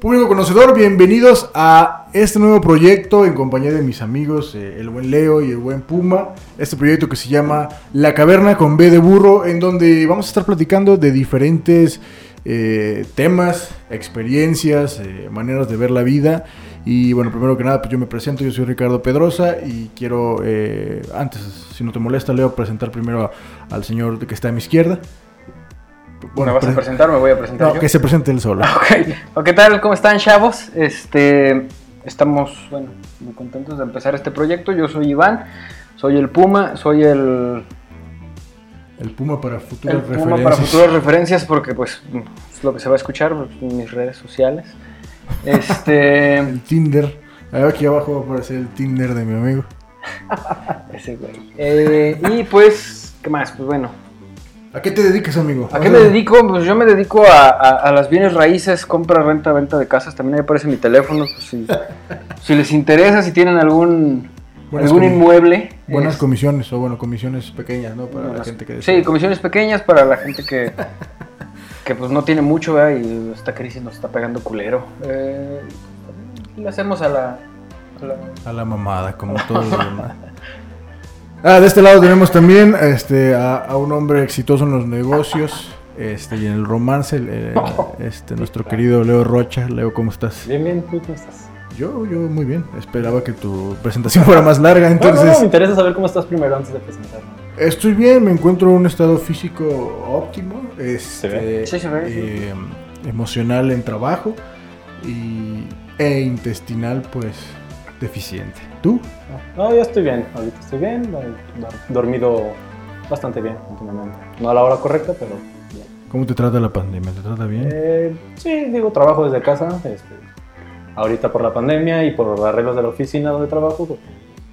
Público conocedor, bienvenidos a este nuevo proyecto en compañía de mis amigos, eh, el buen Leo y el buen Puma. Este proyecto que se llama La Caverna con B de Burro, en donde vamos a estar platicando de diferentes eh, temas, experiencias, eh, maneras de ver la vida. Y bueno, primero que nada, pues yo me presento, yo soy Ricardo Pedrosa y quiero, antes, si no te molesta, Leo, presentar primero al señor que está a mi izquierda. ¿Me vas a pre- presentar me voy a presentar No, yo? que se presente él solo. Ok, ¿qué tal? ¿Cómo están, chavos? Este, estamos, bueno, muy contentos de empezar este proyecto. Yo soy Iván, soy el Puma, soy el, El Puma para futuras el Puma referencias. para futuras referencias porque, pues, es lo que se va a escuchar pues, en mis redes sociales. Este, El Tinder. Aquí abajo va a aparecer el Tinder de mi amigo. ese güey. Eh, y pues, ¿qué más? Pues bueno, ¿A qué te dedicas, amigo? ¿A qué me dedico? Pues yo me dedico a, a- a las bienes raíces, compra, renta, venta de casas. También ahí aparece mi teléfono. pues, si, si les interesa, si tienen algún, Buenas algún inmueble. Buenas es- comisiones, o bueno, comisiones pequeñas, ¿no? Para la gente que Sí, comisiones pequeñas para la gente que, que pues no tiene mucho ¿verdad? y esta crisis nos está pegando culero. Eh, le hacemos a la... a la- A la mamada, como todo lo demás. Ah, de este lado tenemos también este, a, a un hombre exitoso en los negocios este, y en el romance, el, eh, este, nuestro querido Leo Rocha. Leo, ¿cómo estás? Bien, bien, ¿tú cómo estás? Yo, yo muy bien. Esperaba que tu presentación fuera más larga, No, no, no, entonces... me interesa saber cómo estás primero antes de presentarme. Estoy bien, me encuentro en un estado físico óptimo, este, ve? Sí, se ve, sí. eh, emocional en trabajo y, e intestinal pues deficiente. ¿Tú? No, yo estoy bien, ahorita estoy bien, he dor- dormido bastante bien últimamente. No a la hora correcta, pero bien. ¿Cómo te trata la pandemia? ¿Te trata bien? Eh, sí, digo, trabajo desde casa. este, ahorita por la pandemia y por los arreglos de la oficina donde trabajo. pues,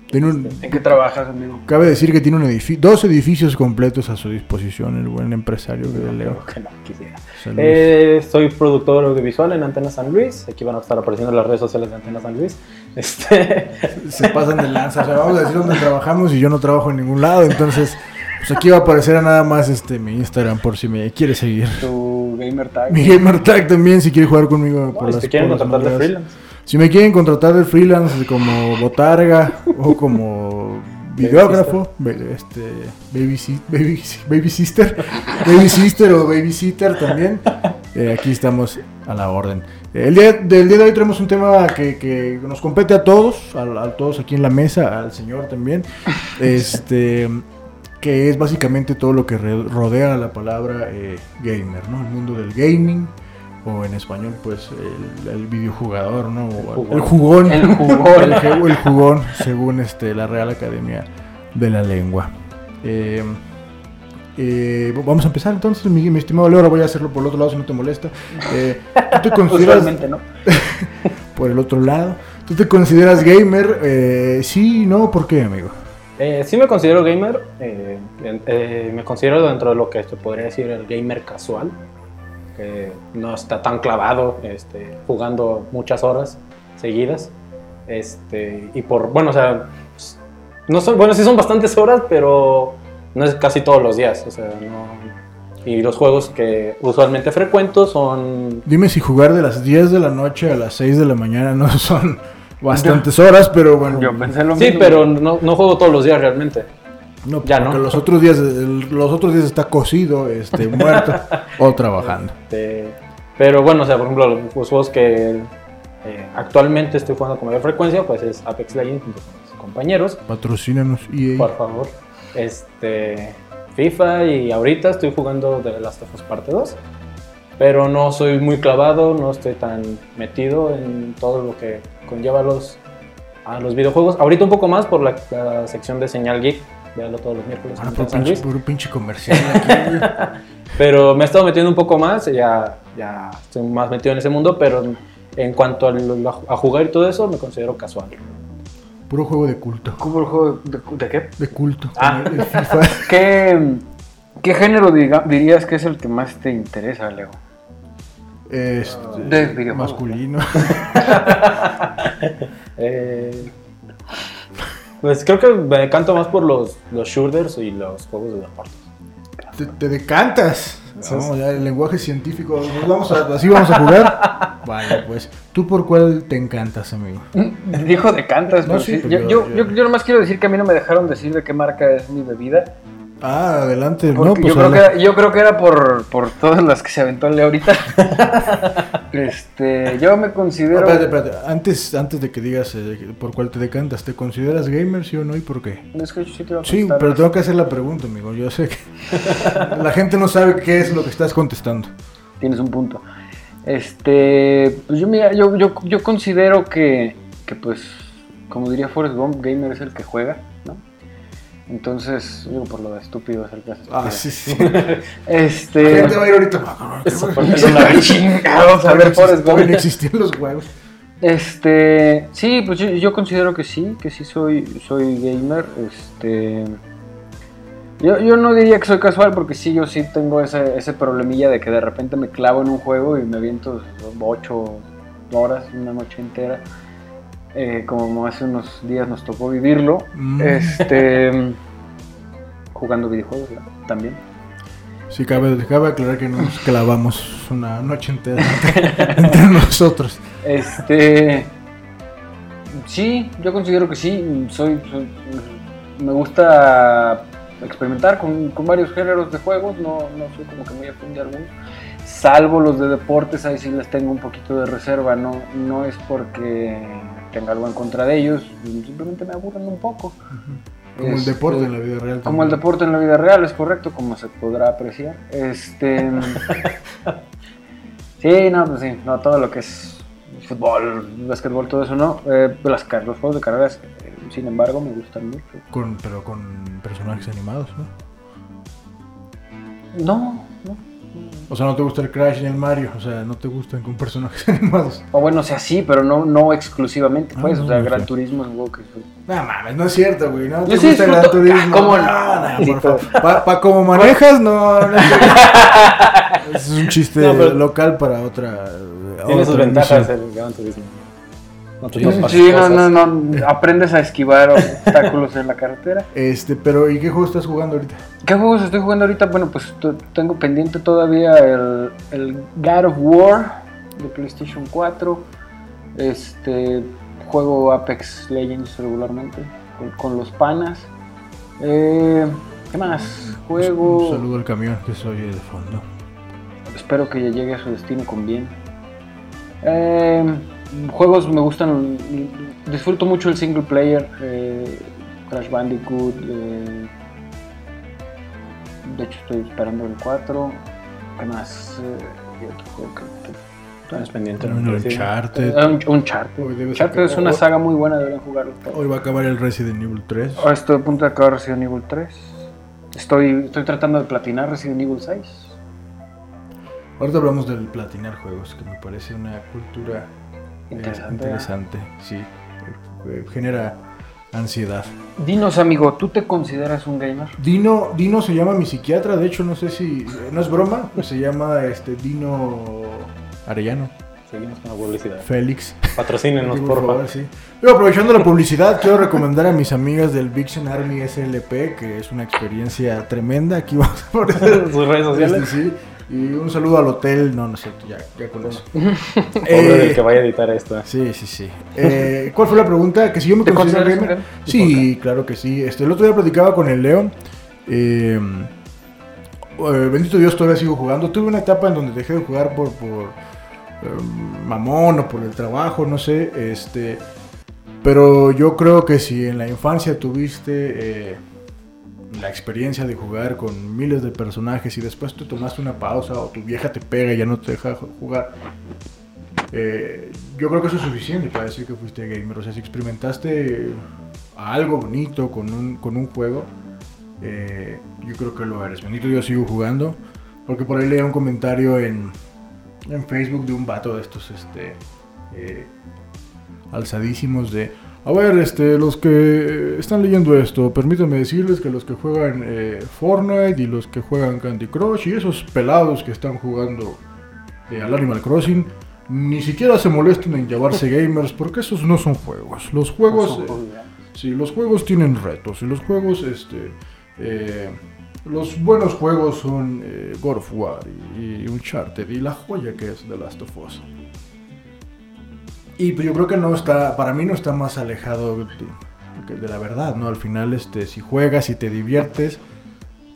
Tiene un- ¿En qué trabajas, amigo? cabe decir que tiene un edifi- dos edificios completos a su disposición, el buen empresario que es Leo. que no quisiera. Eh, soy productor audiovisual en Antena San Luis. Aquí van a estar apareciendo las redes sociales de Antena San Luis. Este, Se pasan de lanza, o sea, vamos a decir dónde trabajamos y yo no trabajo en ningún lado, entonces pues aquí va a aparecer nada más este mi Instagram por si me quiere seguir. Tu gamer tag. Mi gamer tag también si quiere jugar conmigo por no, si las- te quieren por contratar de freelance. Si me quieren contratar de freelance como botarga o como videógrafo, este, baby, si- baby, baby sister, baby sister o babysitter también, eh, aquí estamos a la orden. El día, del día de hoy tenemos un tema que, que nos compete a todos, a, a todos aquí en la mesa, al señor también, este, que es básicamente todo lo que rodea la palabra eh, gamer, ¿no? El mundo del gaming o en español pues el, el videojugador, ¿no? O El jugón. El jugón. El, ju- el jugón, según este, la Real Academia de la Lengua. Eh, eh, vamos a empezar entonces, mi, mi estimado Leo, ahora voy a hacerlo por el otro lado si no te molesta. Eh, ¿Tú te consideras ¿no? por el otro lado? ¿Tú te consideras gamer? Eh, sí, no, ¿por qué, amigo? Eh, sí me considero gamer, eh, eh, me considero dentro de lo que se podría decir el gamer casual, que no está tan clavado este, jugando muchas horas seguidas. Este, y por, bueno, o sea, no son, bueno, sí son bastantes horas, pero no es casi todos los días, o sea, no... Y los juegos que usualmente frecuento son... Dime si jugar de las 10 de la noche a las 6 de la mañana no son bastantes horas, pero bueno. Yo pensé lo Sí, mismo. pero no, no juego todos los días realmente. No, Ya porque no. los otros días el- los otros días está cocido, este, muerto o trabajando. Este, pero bueno, o sea, por ejemplo, los juegos que eh, actualmente estoy jugando con mayor frecuencia, pues es Apex Legends junto con mis compañeros, Patrocínanos EA. por favor. Este, FIFA y ahorita estoy jugando The Last of Us Parte 2. Pero no soy muy clavado, no estoy tan metido en todo lo que conlleva los, a los videojuegos. Ahorita un poco más por la, la sección de Señal Geek, véalo todos los miércoles Ah, en por San pinche, Luis. por un pinche comercial aquí. Pero me he estado metiendo un poco más, ya, ya estoy más metido en ese mundo, pero en cuanto a, a jugar y todo eso, me considero casual. Puro juego de culto. ¿Cómo el juego de, de qué? De culto. Ah. El FIFA. ¿Qué, qué género diga- dirías que es el que más te interesa, Leo? Este, De videojuegos. masculino. Eh, pues creo que me decanto más por los, los shooters y los juegos de deportes. Te, te decantas. Vamos, ya el lenguaje científico. Vamos a- así vamos a jugar. Vale, pues, ¿tú por cuál te encantas, amigo? Dijo de cantas, No, pero sí, sí. pero Yo, yo- yo, yo- yo, yo nomás quiero decir que a mí no me dejaron decir de qué marca es mi bebida. Ah, adelante. No, pues yo, creo que era, yo creo que era por, por todas las que se aventó el Leo ahorita. este, yo me considero. Espérate, espérate. Antes, antes de que digas eh, por cuál te decantas, ¿te consideras gamer, sí o no? ¿Y por qué? Es que yo sí te iba a Sí, pero tengo que hacer la pregunta, amigo. Yo sé que la gente no sabe qué es lo que estás contestando. Tienes un punto. Este, pues yo, mira, yo, yo, yo considero que, que, pues, como diría Forrest Gump, gamer es el que juega. Entonces, digo, por lo de estúpido es el hace Ah, sí, sí. Este, La gente va a ir ahorita. "Ah, chingados a ver Forrest Todavía no Gump. existían los juegos. Este, sí, pues yo, yo considero que sí, que sí soy, soy gamer. Este, yo, yo no diría que soy casual porque sí, yo sí tengo ese, ese problemilla de que de repente me clavo en un juego y me aviento 8 horas, una noche entera. Eh, como hace unos días nos tocó vivirlo. Mm. Este, jugando videojuegos también. Sí, cabe, cabe aclarar que nos clavamos una noche entera entre, entre nosotros. Este. Sí, yo considero que sí. Soy, soy- me gusta experimentar con, con varios géneros de juegos. No, no soy como que muy afín de alguno. Salvo los de deportes, ahí sí les tengo un poquito de reserva. No, no es porque tenga algo en contra de ellos, simplemente me aburren un poco. Como el Este, deporte en la vida real. Como el deporte en la vida real, es correcto, como se podrá apreciar. Este. sí, no, pues sí, no, todo lo que es fútbol, básquetbol, todo eso no. Eh, las los juegos de carreras, eh, sin embargo, me gustan mucho. Con, pero con personajes animados. No, no. O sea, no te gusta el Crash ni el Mario. O sea, no te gustan con personajes animados. O bueno, o sea, sí, pero no, no exclusivamente, Ah, pues. no, o sea, no Gran sé. Turismo es un juego que. No mames, no es cierto, güey. No te Yo sí gusta el Gran Turismo. ¿Cómo no? no, por Maldito. favor. Pa, pa como manejas, no. no. es un chiste No, pero- local para otra. Tiene sus ventajas emisión. el Gran Turismo. No Sí, no, no, no. Aprendes a esquivar obstáculos en la carretera. Este, pero ¿y qué juego estás jugando ahorita? ¿Qué juegos estoy jugando ahorita? Bueno, pues tengo pendiente todavía el, el God of War de PlayStation 4. Este juego Apex Legends regularmente con, con los panas. Eh, ¿Qué más? Un Juego. saludo al camión que se oye de fondo. Espero que ya llegue a su destino con bien. Eh, juegos me gustan. Disfruto mucho el single player. eh, Crash Bandicoot. eh, de hecho, estoy esperando el 4. ¿Qué más? Eh, y otro juego que- Tienes pendiente. Un ¿no? Sí. Uncharted. que- un, Uncharted. Es una saga muy buena, deberían jugarlo. todos. Hoy va a acabar el Resident Evil 3. Ahora estoy a punto de acabar Resident Evil 3. Estoy, estoy tratando de platinar Resident Evil 6. Ahorita hablamos del platinar juegos, que me parece una cultura eh, Interesante. interesante, sí. Eh, genera ansiedad. Dinos, amigo, ¿tú te consideras un gamer? Dino, Dino se llama mi psiquiatra, de hecho no sé si, no es broma, pues se llama este Dino Arellano, Seguimos con la publicidad. Félix. Patrocínenos, Sí, por favor. favor, sí. Yo, aprovechando la publicidad, quiero recomendar a mis amigas del Vixen Army SLP, que es una experiencia tremenda. Aquí vamos a poner Sus redes sociales. Este, sí. Y un saludo al hotel, no, no es cierto, ya, ya con eso. Eh, del que vaya a editar esto. Sí, sí, sí. Eh, ¿Cuál fue la pregunta? Que si yo me ¿Te considero gamer. un gamer? Sí, claro que sí. Este, el otro día platicaba con el León. Eh, eh, bendito Dios, todavía sigo jugando. Tuve una etapa en donde dejé de jugar por, por eh, mamón o por el trabajo, no sé. Este, pero yo creo que si en la infancia tuviste eh, la experiencia de jugar con miles de personajes y después te tomaste una pausa o tu vieja te pega y ya no te deja jugar, eh, yo creo que eso es suficiente para decir que fuiste gamer. O sea, si experimentaste algo bonito con un, con un juego, eh, yo creo que lo eres. Bendito Dios, sigo jugando. Porque por ahí leía un comentario en, en Facebook de un vato de estos este, eh, alzadísimos de... A ver, este, los que están leyendo esto, permítanme decirles que los que juegan eh, Fortnite y los que juegan Candy Crush y esos pelados que están jugando eh, al Animal Crossing, ni siquiera se molesten en llamarse gamers porque esos no son juegos. Los juegos... eh, Sí, los juegos tienen retos y los juegos, este, los buenos juegos son God of War y, y Uncharted y la joya que es The Last of Us. Y pues yo creo que no está, para mí no está más alejado de, de la verdad, ¿no? Al final, este, si juegas y te diviertes,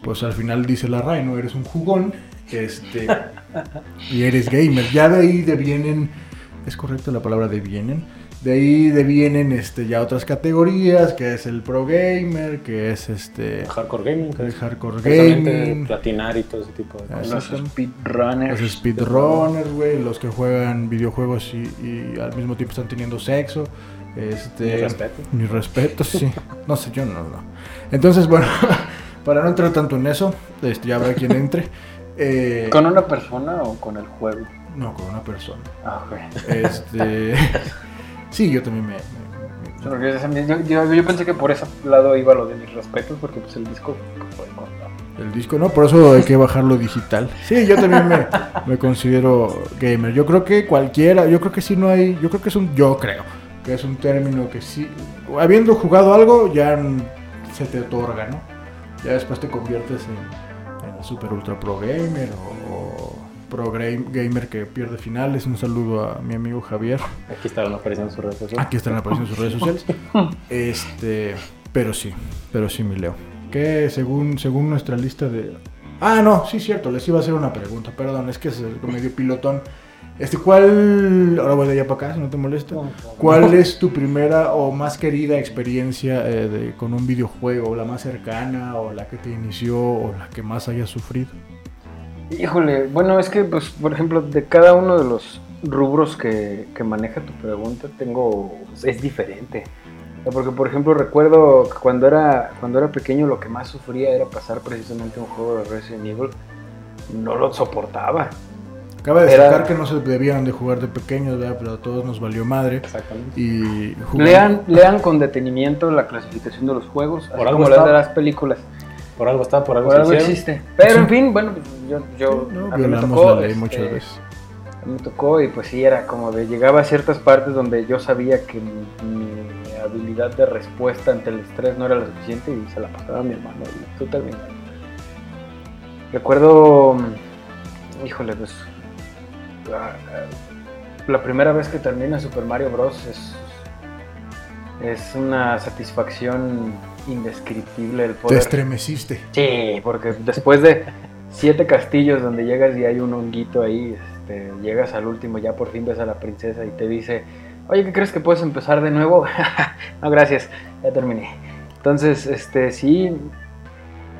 pues al final dice la RAI, ¿no? Eres un jugón, este, y eres gamer. Ya de ahí devienen, ¿es correcto la palabra devienen? De ahí devienen este, ya otras categorías, que es el pro gamer, que es este... Hardcore gaming. que El es hardcore gaming. Platinar y todo ese tipo de cosas. Los speedrunners. Los speedrunners, güey, los que juegan videojuegos y, y al mismo tiempo están teniendo sexo. Este, Mi respeto. Mi respeto, sí. No sé, yo no, no. Entonces, bueno, para no entrar tanto en eso, este, ya habrá quien entre. Eh, ¿Con una persona o con el juego? No, con una persona. Ah, ok. Este, sí, yo también me... Yo, yo- yo pensé que por ese lado iba lo de mis respetos, porque pues el disco fue cortado. el disco, ¿no? Por eso hay que bajarlo digital. Sí, yo también me, me considero gamer. Yo creo que cualquiera, yo creo que sí no hay, yo creo que es un, yo creo que es un término que sí, habiendo jugado algo, ya se te otorga, ¿no? Ya después te conviertes en, en super ultra pro gamer o pro gamer que pierde finales. Un saludo a mi amigo Javier. Aquí estaban apareciendo sus redes sociales. Aquí están apareciendo sus redes sociales. Este, pero sí, pero sí, mi Leo. Que según, según nuestra lista de. Ah, no, sí, cierto, les iba a hacer una pregunta, perdón, es que es medio pilotón. Este, ¿cuál. Ahora voy de allá para acá, si no te molesta. ¿Cuál es tu primera o más querida experiencia eh, de- con un videojuego? ¿La más cercana o la que te inició o la que más hayas sufrido? Híjole, bueno, es que, pues, por ejemplo, de cada uno de los rubros que, que maneja tu pregunta, tengo, es diferente. Porque, por ejemplo, recuerdo que cuando era, cuando era pequeño lo que más sufría era pasar precisamente un juego de Resident Evil. No lo soportaba. Acaba de Era- destacar que no se debían de jugar de pequeños, ¿verdad? pero a todos nos valió madre. Exactamente. Y Lean, lean con detenimiento la clasificación de los juegos, así como la está. de las películas. Por algo está, por algo Por se algo existe. Pero, Sí. en fin, bueno, pues, yo, yo No, a mí me tocó, la ley este, muchas veces. A mí me tocó y pues sí, era como de llegaba a ciertas partes donde yo sabía que mi, mi habilidad de respuesta ante el estrés no era lo suficiente y se la pasaba a mi hermano y tú terminas. Recuerdo, híjole, pues la, la primera vez que termina Super Mario Bros. es, es una satisfacción indescriptible el Te poder estremeciste. Sí, porque después de siete castillos donde llegas y hay un honguito ahí, este, llegas al último, ya por fin ves a la princesa y te dice, oye, ¿qué crees que puedes empezar de nuevo? no, gracias, ya terminé. Entonces, este, sí,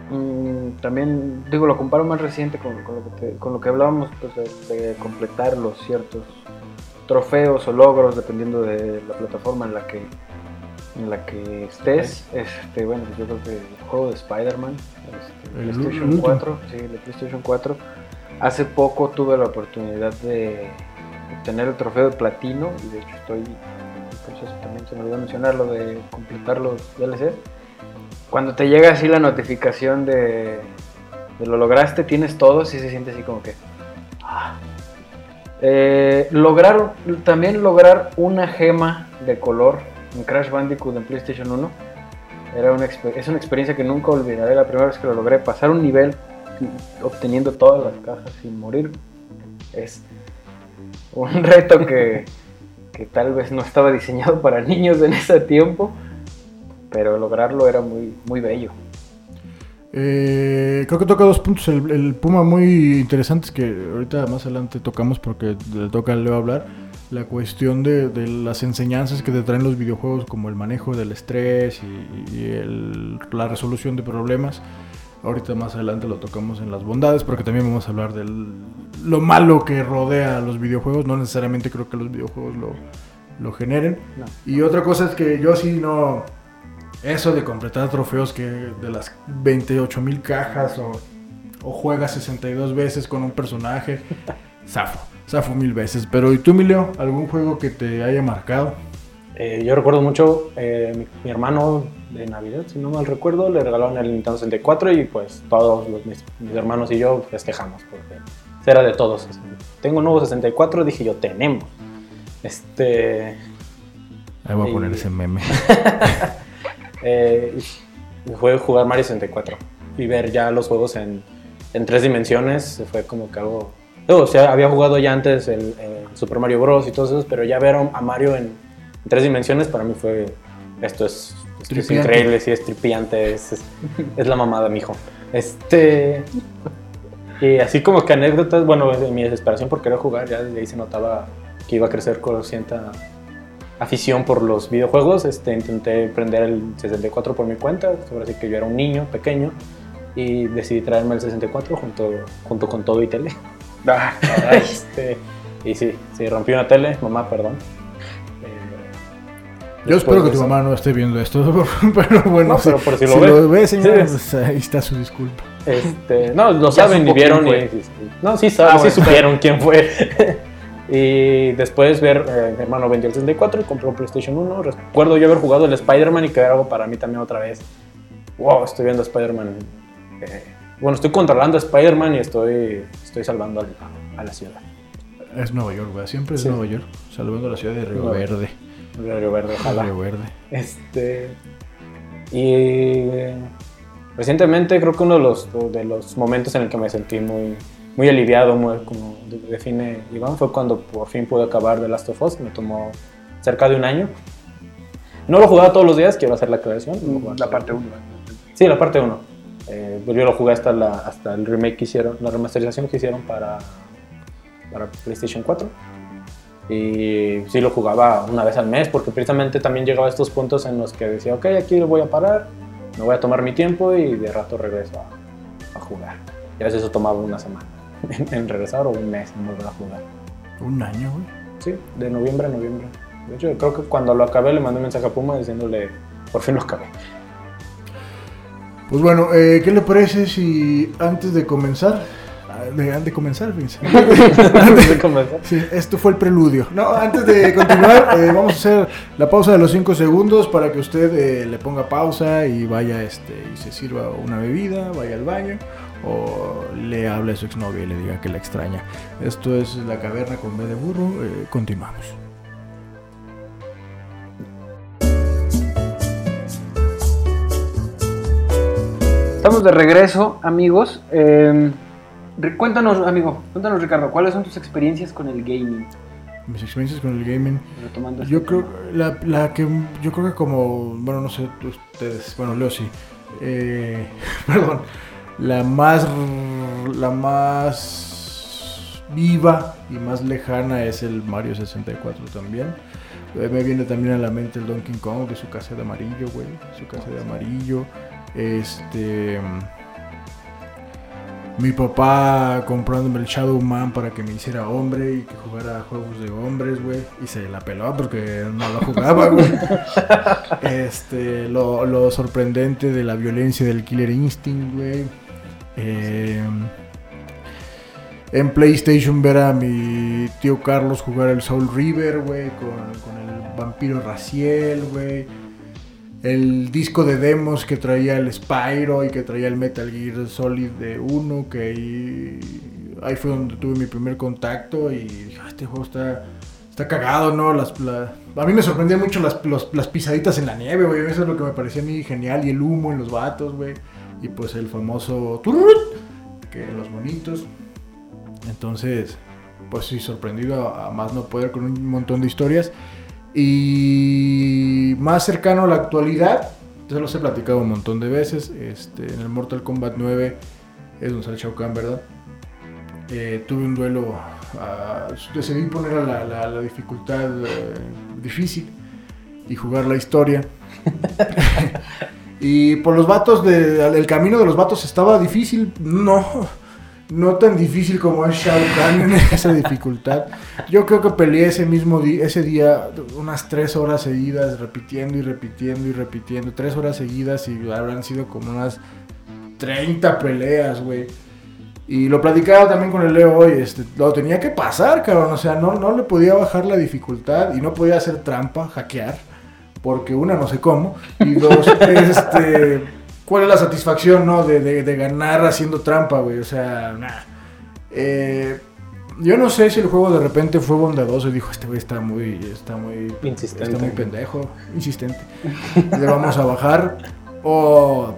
mm, también, digo, lo comparo más reciente con, con lo, que te- con lo que hablábamos, pues, de, de completar los ciertos trofeos o logros, dependiendo de la plataforma en la que en la que estés, este, bueno, yo creo que el juego de Spider-Man, este, PlayStation último. 4, sí, el PlayStation 4. Hace poco tuve la oportunidad de obtener el trofeo de platino y de hecho estoy en proceso también se me olvidó mencionar lo de completar los DLC. Cuando te llega así la notificación de, de lo lograste, tienes todo, sí se siente así como que ah. Eh, lograr también lograr una gema de color en Crash Bandicoot en PlayStation 1 era una es una experiencia que nunca olvidaré la primera vez que lo logré pasar un nivel obteniendo todas las cajas sin morir es un reto que, que tal vez no estaba diseñado para niños en ese tiempo pero lograrlo era muy muy bello Eh, creo que toca dos puntos. El, el Puma muy interesantes que ahorita más adelante tocamos porque le toca a Leo hablar. La cuestión de, de las enseñanzas que te traen los videojuegos, como el manejo del estrés y, y el- la resolución de problemas. Ahorita más adelante lo tocamos en las bondades, porque también vamos a hablar de lo malo que rodea a los videojuegos. No necesariamente creo que los videojuegos lo, lo generen. No. Y otra cosa es que yo sí no. Eso de completar trofeos que de las 28 mil cajas o, o juegas 62 veces con un personaje. Zafo, zafo mil veces. Pero ¿y tú, Mileo? ¿Algún juego que te haya marcado? Eh, yo recuerdo mucho, eh, mi, mi hermano de Navidad, si no mal recuerdo, le regalaron el Nintendo 64 y pues todos los- mis, mis hermanos y yo festejamos porque era de todos. Tengo un nuevo 64, dije yo, tenemos. Este, Ahí voy a Y- poner ese meme. eh, fue jugar Mario 64 y ver ya los juegos en, en tres dimensiones fue como que algo O sea, había jugado ya antes el, el Super Mario Bros. y todo eso, pero ya ver a Mario en, en tres dimensiones para mí fue. Esto es, esto es Tripiante. increíble, sí, es tripiante, es, es, es la mamada, mijo. Este. Y así como que anécdotas, bueno, mi desesperación por querer jugar, ya desde ahí se notaba que iba a crecer con cierta afición por los videojuegos. Este, intenté prender el 64 por mi cuenta, sobre así que yo era un niño pequeño y decidí traerme el 64 junto, junto con todo y tele. Ah. Este, y sí, sí, rompí una tele, mamá, perdón. Eh, Yo espero que tu mamá no esté viendo esto, pero bueno, No, pero por si lo lo ve. Sí. pues ahí está su disculpa. Este, no, lo Ya saben y vieron. y- no, sí, saben, Ah, sí supieron quién fue. y después ver, eh, mi hermano vendió el 64 y compró un PlayStation 1. Recuerdo yo haber jugado el Spider-Man y que era algo para mí también otra vez. Wow, estoy viendo Spider-Man. eh, bueno, estoy controlando a Spider-Man y estoy, estoy salvando al- a la ciudad. Es Nueva York, güey, siempre es Sí. Nueva York, salvando la ciudad de Río Nueva- Verde. Río Verde, ojalá. Río Verde. Este. Y recientemente creo que uno de los, de los momentos en el que me sentí muy, muy aliviado, muy, como de- define Iván, fue cuando por fin pude acabar The Last of Us. Me tomó cerca de un año. No lo jugaba todos los días, quiero hacer la aclaración. La parte los 1. Sí, la parte 1. Yo lo jugué hasta, la, hasta el remake que hicieron, la remasterización que hicieron para, para PlayStation 4. Y sí lo jugaba una vez al mes porque precisamente también llegaba a estos puntos en los que decía, ok, aquí lo voy a parar, me voy a tomar mi tiempo y de rato regreso a, a jugar. Y a veces eso tomaba una semana en, en regresar o un mes en volver a jugar. Un año, güey. Sí, de noviembre a noviembre. De hecho, creo que cuando lo acabé le mandé un mensaje a Puma diciéndole, por fin lo acabé. Pues bueno, eh, ¿qué le parece si antes de comenzar, ah, de, antes de comenzar. Antes de comenzar. Sí, esto fue el preludio. No, antes de continuar, eh, vamos a hacer la pausa de los 5 segundos para que usted eh, le ponga pausa y vaya este, y se sirva una bebida, vaya al baño o le hable a su exnovia y le diga que la extraña. Esto es La Caverna con B de Burro. eh, continuamos. Estamos de regreso, amigos. Eh, re- cuéntanos, amigo, cuéntanos, Ricardo, ¿cuáles son tus experiencias con el gaming? Mis experiencias con el gaming. Retomando este Yo creo, tema. la, la que, yo creo que como, bueno, no sé, ustedes, bueno, Leo sí, eh, perdón, la más, la más viva y más lejana es el Mario 64 también. Eh, Me viene también a la mente el Donkey Kong de su casa de amarillo, güey, su casa de amarillo. Este... Mi papá comprándome el Shadow Man para que me hiciera hombre y que jugara juegos de hombres, güey. Y se la peló porque no lo jugaba, güey. Este, lo, lo sorprendente de la violencia del Killer Instinct, güey. Eh, en PlayStation ver a mi tío Carlos jugar el Soul River, güey, con, con el vampiro Raciel, güey. El disco de demos que traía el Spyro y que traía el Metal Gear Solid de 1, que ahí, ahí fue donde tuve mi primer contacto y dije, "Ah, este juego está, está cagado, ¿no? Las, la- a mí me sorprendían mucho las, las pisaditas en la nieve, güey, eso es lo que me parecía a mí genial y el humo en los vatos, güey. Y pues el famoso que los bonitos. Entonces, pues sí, sorprendido a, a más no poder con un montón de historias. Y más cercano a la actualidad, se los he platicado un montón de veces. Este, en el Mortal Kombat 9 es donde sale Shao Kahn, ¿verdad? Eh, tuve un duelo, ah, decidí poner a la, la- la dificultad eh, difícil y jugar la historia. y por los vatos, de, el camino de los vatos estaba difícil, no, no tan difícil como es Shao Kahn en esa dificultad. Yo creo que peleé ese mismo día, ese día unas tres horas seguidas, repitiendo y repitiendo y repitiendo, tres horas seguidas y habrán sido como unas 30 peleas, güey. Y lo platicaba también con el Leo hoy, este, lo tenía que pasar, cabrón, o sea, no, no le podía bajar la dificultad y no podía hacer trampa, hackear, porque una, no sé cómo, y dos, este, ¿cuál es la satisfacción, no, de, de- de ganar haciendo trampa, güey? O sea, nah. Eh, yo no sé si el juego de repente fue bondadoso y dijo, este güey está muy, está muy, Insistente. está muy pendejo, insistente, le vamos a bajar, o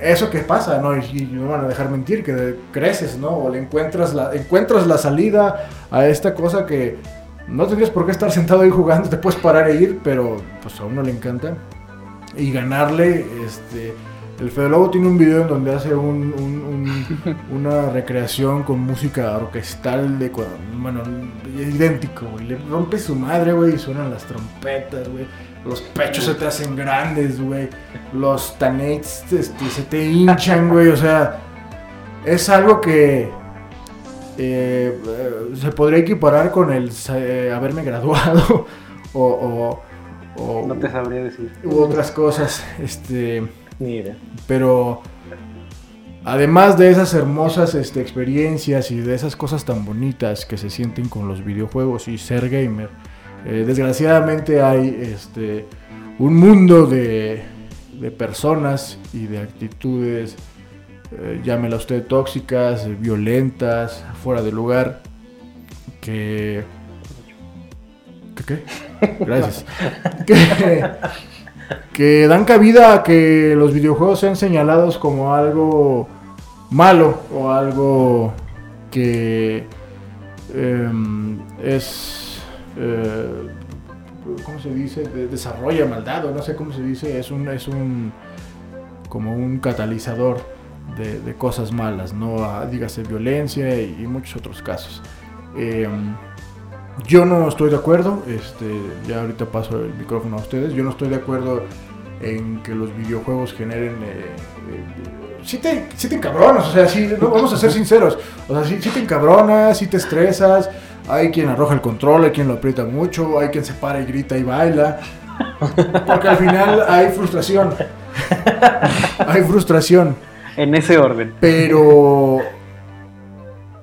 eso que pasa, ¿no? Y, y no van a dejar mentir, que creces, ¿no? O le encuentras la, encuentras la salida a esta cosa que no tendrías por qué estar sentado ahí jugando, te puedes parar e ir, pero pues a uno le encanta. Y ganarle, este... El Fede Lobo tiene un video en donde hace un- un- un- una recreación con música orquestal de cua- bueno, idéntico, güey. Le rompe su madre, güey, y suenan las trompetas, güey. Los pechos se te hacen grandes, güey. Los tanates este, se te hinchan, güey. O sea, es algo que eh, eh, se podría equiparar con el eh, haberme graduado o, o- o- No te sabría decir. u otras cosas. Este, Ni idea. pero además de esas hermosas este, experiencias y de esas cosas tan bonitas que se sienten con los videojuegos y ser gamer, eh, desgraciadamente hay este, un mundo de, de personas y de actitudes, eh, llámela usted tóxicas, eh, violentas, fuera de lugar, que... ¿Qué qué? Gracias. que, que dan cabida a que los videojuegos sean señalados como algo malo o algo que em, es eh, ¿cómo se dice? De- desarrolla maldad o no sé cómo se dice es un es un como un catalizador de, cosas malas no Ah, dígase violencia y, y muchos otros casos Em, yo no estoy de acuerdo, este, ya ahorita paso el micrófono a ustedes, yo no estoy de acuerdo en que los videojuegos generen... Eh, eh, sí, te, sí te encabronas, o sea, sí, no, vamos a ser sinceros, o sea, sí, sí te encabronas, sí te estresas, hay quien arroja el control, hay quien lo aprieta mucho, hay quien se para y grita y baila, porque al final hay frustración, hay frustración. En ese orden. Pero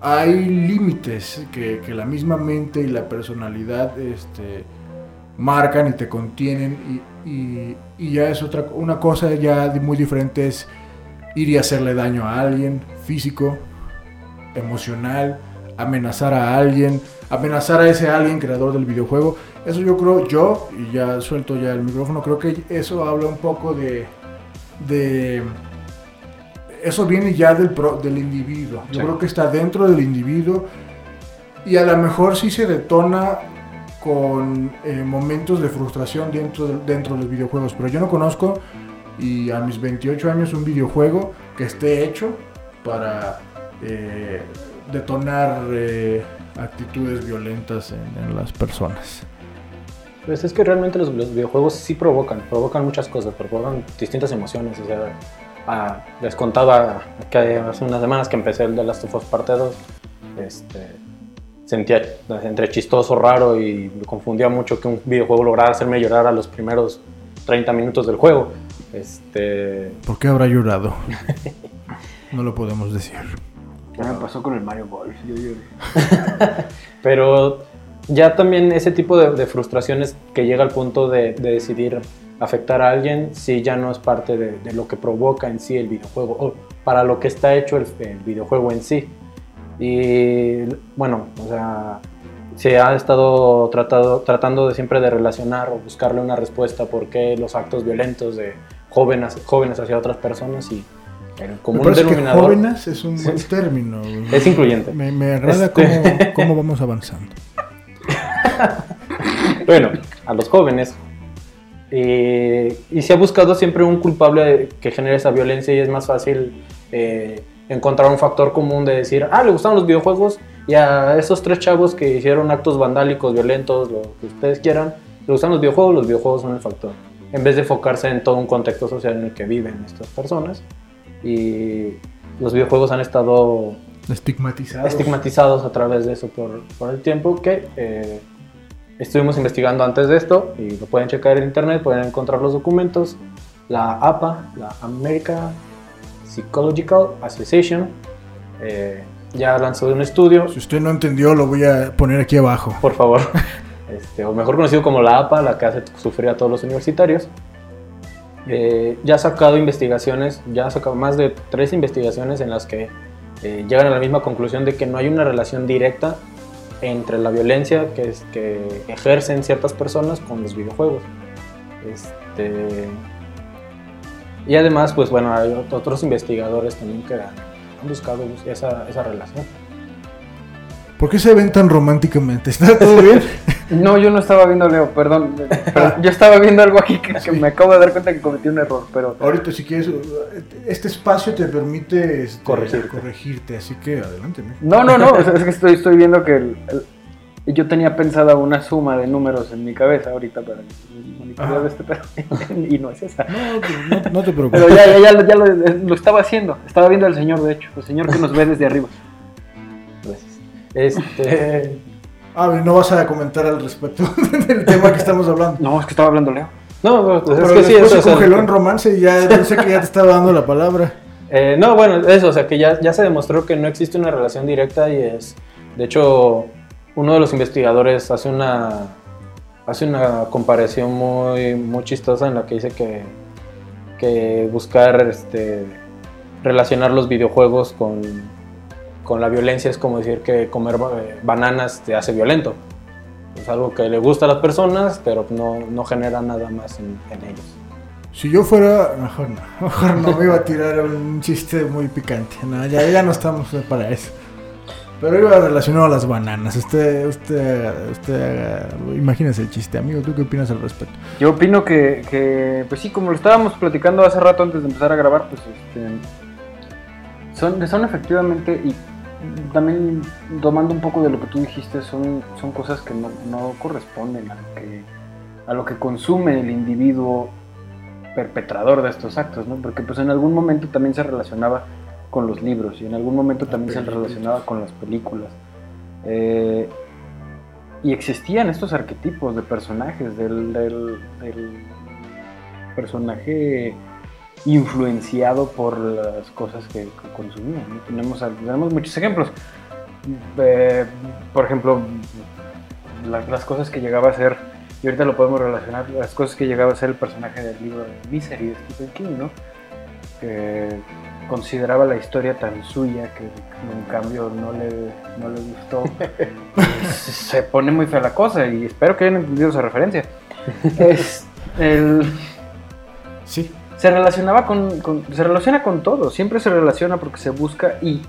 hay límites que, que la misma mente y la personalidad este, marcan y te contienen y, y- y ya es otra una cosa ya muy diferente es ir y hacerle daño a alguien físico, emocional, amenazar a alguien, amenazar a ese alguien creador del videojuego. Eso yo creo, yo, y ya suelto ya el micrófono, creo que eso habla un poco de... de eso viene ya del, pro- del individuo. Yo Sí. creo que está dentro del individuo y a lo mejor sí se detona con eh, momentos de frustración dentro de, dentro de los videojuegos. Pero yo no conozco y a mis 28 años un videojuego que esté hecho para eh, detonar eh, actitudes violentas en, en las personas. Pues es que realmente los, los videojuegos sí provocan, provocan muchas cosas, provocan distintas emociones. O sea, ah, les contaba que hace unas semanas que empecé el de Last of Us Parte 2, este, sentía entre chistoso, raro y me confundía mucho que un videojuego lograra hacerme llorar a los primeros 30 minutos del juego. Este, ¿Por qué habrá llorado? No lo podemos decir. ¿Qué me pasó con el Mario Golf? Yo lloré. Pero ya también ese tipo de, de frustraciones que llega al punto de, de decidir afectar a alguien, sí ya no es parte de, de lo que provoca en sí el videojuego, o para lo que está hecho el, el videojuego en sí. Y bueno, o sea, se ha estado tratado, tratando de siempre de relacionar o buscarle una respuesta por qué los actos violentos de jóvenes, jóvenes hacia otras personas y el común denominador jóvenes es un buen término. es incluyente. Me, me agrada Este- cómo, cómo vamos avanzando. Bueno, a los jóvenes. Eh, y se ha buscado siempre un culpable que genere esa violencia y es más fácil eh, encontrar un factor común de decir, ah, le gustaron los videojuegos y a esos tres chavos que hicieron actos vandálicos, violentos, lo que ustedes quieran, le gustan los videojuegos, los videojuegos son el factor. En vez de enfocarse en todo un contexto social en el que viven estas personas. Y los videojuegos han estado Estigmatizado. estigmatizados a través de eso por, por el tiempo que eh, estuvimos investigando antes de esto y lo pueden checar en internet, pueden encontrar los documentos. La APA, la American Psychological Association, eh, ya lanzó un estudio, Si usted no entendió, lo voy a poner aquí abajo. por favor, este, o mejor conocido como la APA, la que hace sufrir a todos los universitarios. Eh, ya ha sacado investigaciones, ya ha sacado más de tres investigaciones en las que eh, llegan a la misma conclusión de que no hay una relación directa entre la violencia que, es, que ejercen ciertas personas con los videojuegos. Este, Y además, pues bueno, hay ot- otros investigadores también que han, buscado esa relación. ¿Por qué se ven tan románticamente? ¿Está todo bien? No, yo no estaba viendo Leo, perdón. Perdón, Yo estaba viendo algo aquí que, que me acabo de dar cuenta que cometí un error, pero Ahorita si quieres, este espacio te permite este, Corregirte. corregirte, así que adelante. No, no, no, es que estoy, estoy viendo que el- el- yo tenía pensada una suma de números en mi cabeza ahorita para monitorear Ajá. este pero y no es esa. No, no, no te preocupes. Pero ya, ya, ya, lo- ya lo, lo estaba haciendo, estaba viendo al señor, de hecho, el señor que nos ve desde arriba. Este, Ah, no vas a comentar al respecto del tema que estamos hablando. No, es que estaba hablando Leo. no, pues, Pero es que sí, eso se congeló en romance y ya pensé que ya te estaba dando la palabra. Eh, no, bueno, eso, o sea que ya, ya se demostró que no existe una relación directa y es, de hecho, uno de los investigadores hace una, hace una comparación muy, muy chistosa en la que dice que, que buscar este, relacionar los videojuegos con, con la violencia es como decir que comer eh, bananas te hace violento. Es algo que le gusta a las personas, pero no, no genera nada más en, en ellos. Si yo fuera, mejor no, mejor no me iba a tirar un chiste muy picante. No, ya, ya no estamos para eso. Pero iba relacionado a las bananas. Usted, usted, usted, imagínese el chiste, amigo. ¿Tú qué opinas al respecto? Yo opino que, que, pues sí, como lo estábamos platicando hace rato antes de empezar a grabar, pues este, son, son efectivamente, y también tomando un poco de lo que tú dijiste, son, son cosas que no, no corresponden a lo, que, a lo que consume el individuo perpetrador de estos actos, ¿no? Porque pues en algún momento también se relacionaba con los libros y en algún momento también se relacionaba con las películas. Eh, y existían estos arquetipos de personajes, del, del- del personaje influenciado por las cosas que, que consumía. ¿no? Tenemos, tenemos muchos ejemplos. Eh, por ejemplo, la- las cosas que llegaba a ser, y ahorita lo podemos relacionar, las cosas que llegaba a ser el personaje del libro de Misery de Stephen King, ¿no? Que consideraba la historia tan suya que en cambio no le, no le gustó. se se pone muy fea la cosa y espero que hayan entendido esa referencia. Es el, Sí. Se relacionaba con, se relaciona con todo, siempre se relaciona porque se busca y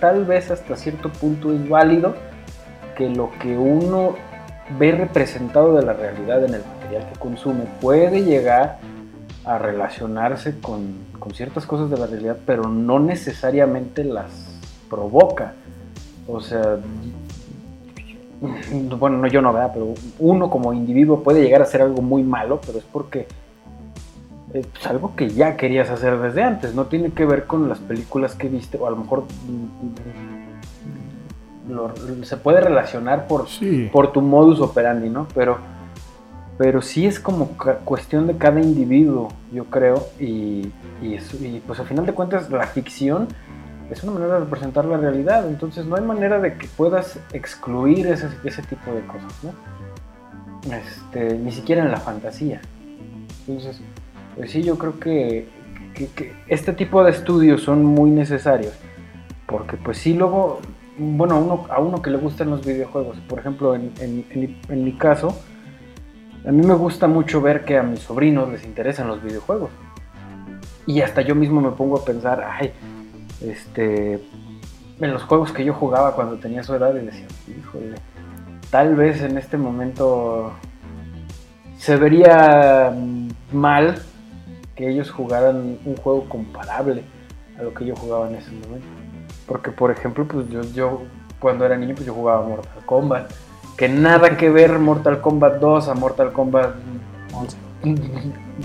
tal vez hasta cierto punto es válido que lo que uno ve representado de la realidad en el material que consume puede llegar a relacionarse con, con ciertas cosas de la realidad, pero no necesariamente las provoca. O sea, bueno, no yo no, ¿verdad? Pero uno como individuo puede llegar a hacer algo muy malo, pero es porque pues, algo que ya querías hacer desde antes, no tiene que ver con las películas que viste, o a lo mejor mm, lo- se puede relacionar por, Sí. por tu modus operandi, ¿no? Pero, pero sí es como cuestión de cada individuo, yo creo, y, y, eso- y, pues al final de cuentas la ficción es una manera de representar la realidad, entonces no hay manera de que puedas excluir ese, ese tipo de cosas, ¿no? Este, ni siquiera en la fantasía. Entonces, pues sí, yo creo que, este tipo de estudios son muy necesarios, porque pues sí luego, bueno, a uno, a uno que le gustan los videojuegos, por ejemplo, en, en- en mi- caso, a mí me gusta mucho ver que a mis sobrinos les interesan los videojuegos. Y hasta yo mismo me pongo a pensar, ay, este, en los juegos que yo jugaba cuando tenía su edad y decía, híjole, tal vez en este momento se vería mal que ellos jugaran un juego comparable a lo que yo jugaba en ese momento. Porque, por ejemplo, pues yo, yo cuando era niño, pues yo jugaba Mortal Kombat. Que nada que ver Mortal Kombat 2 a Mortal Kombat 11.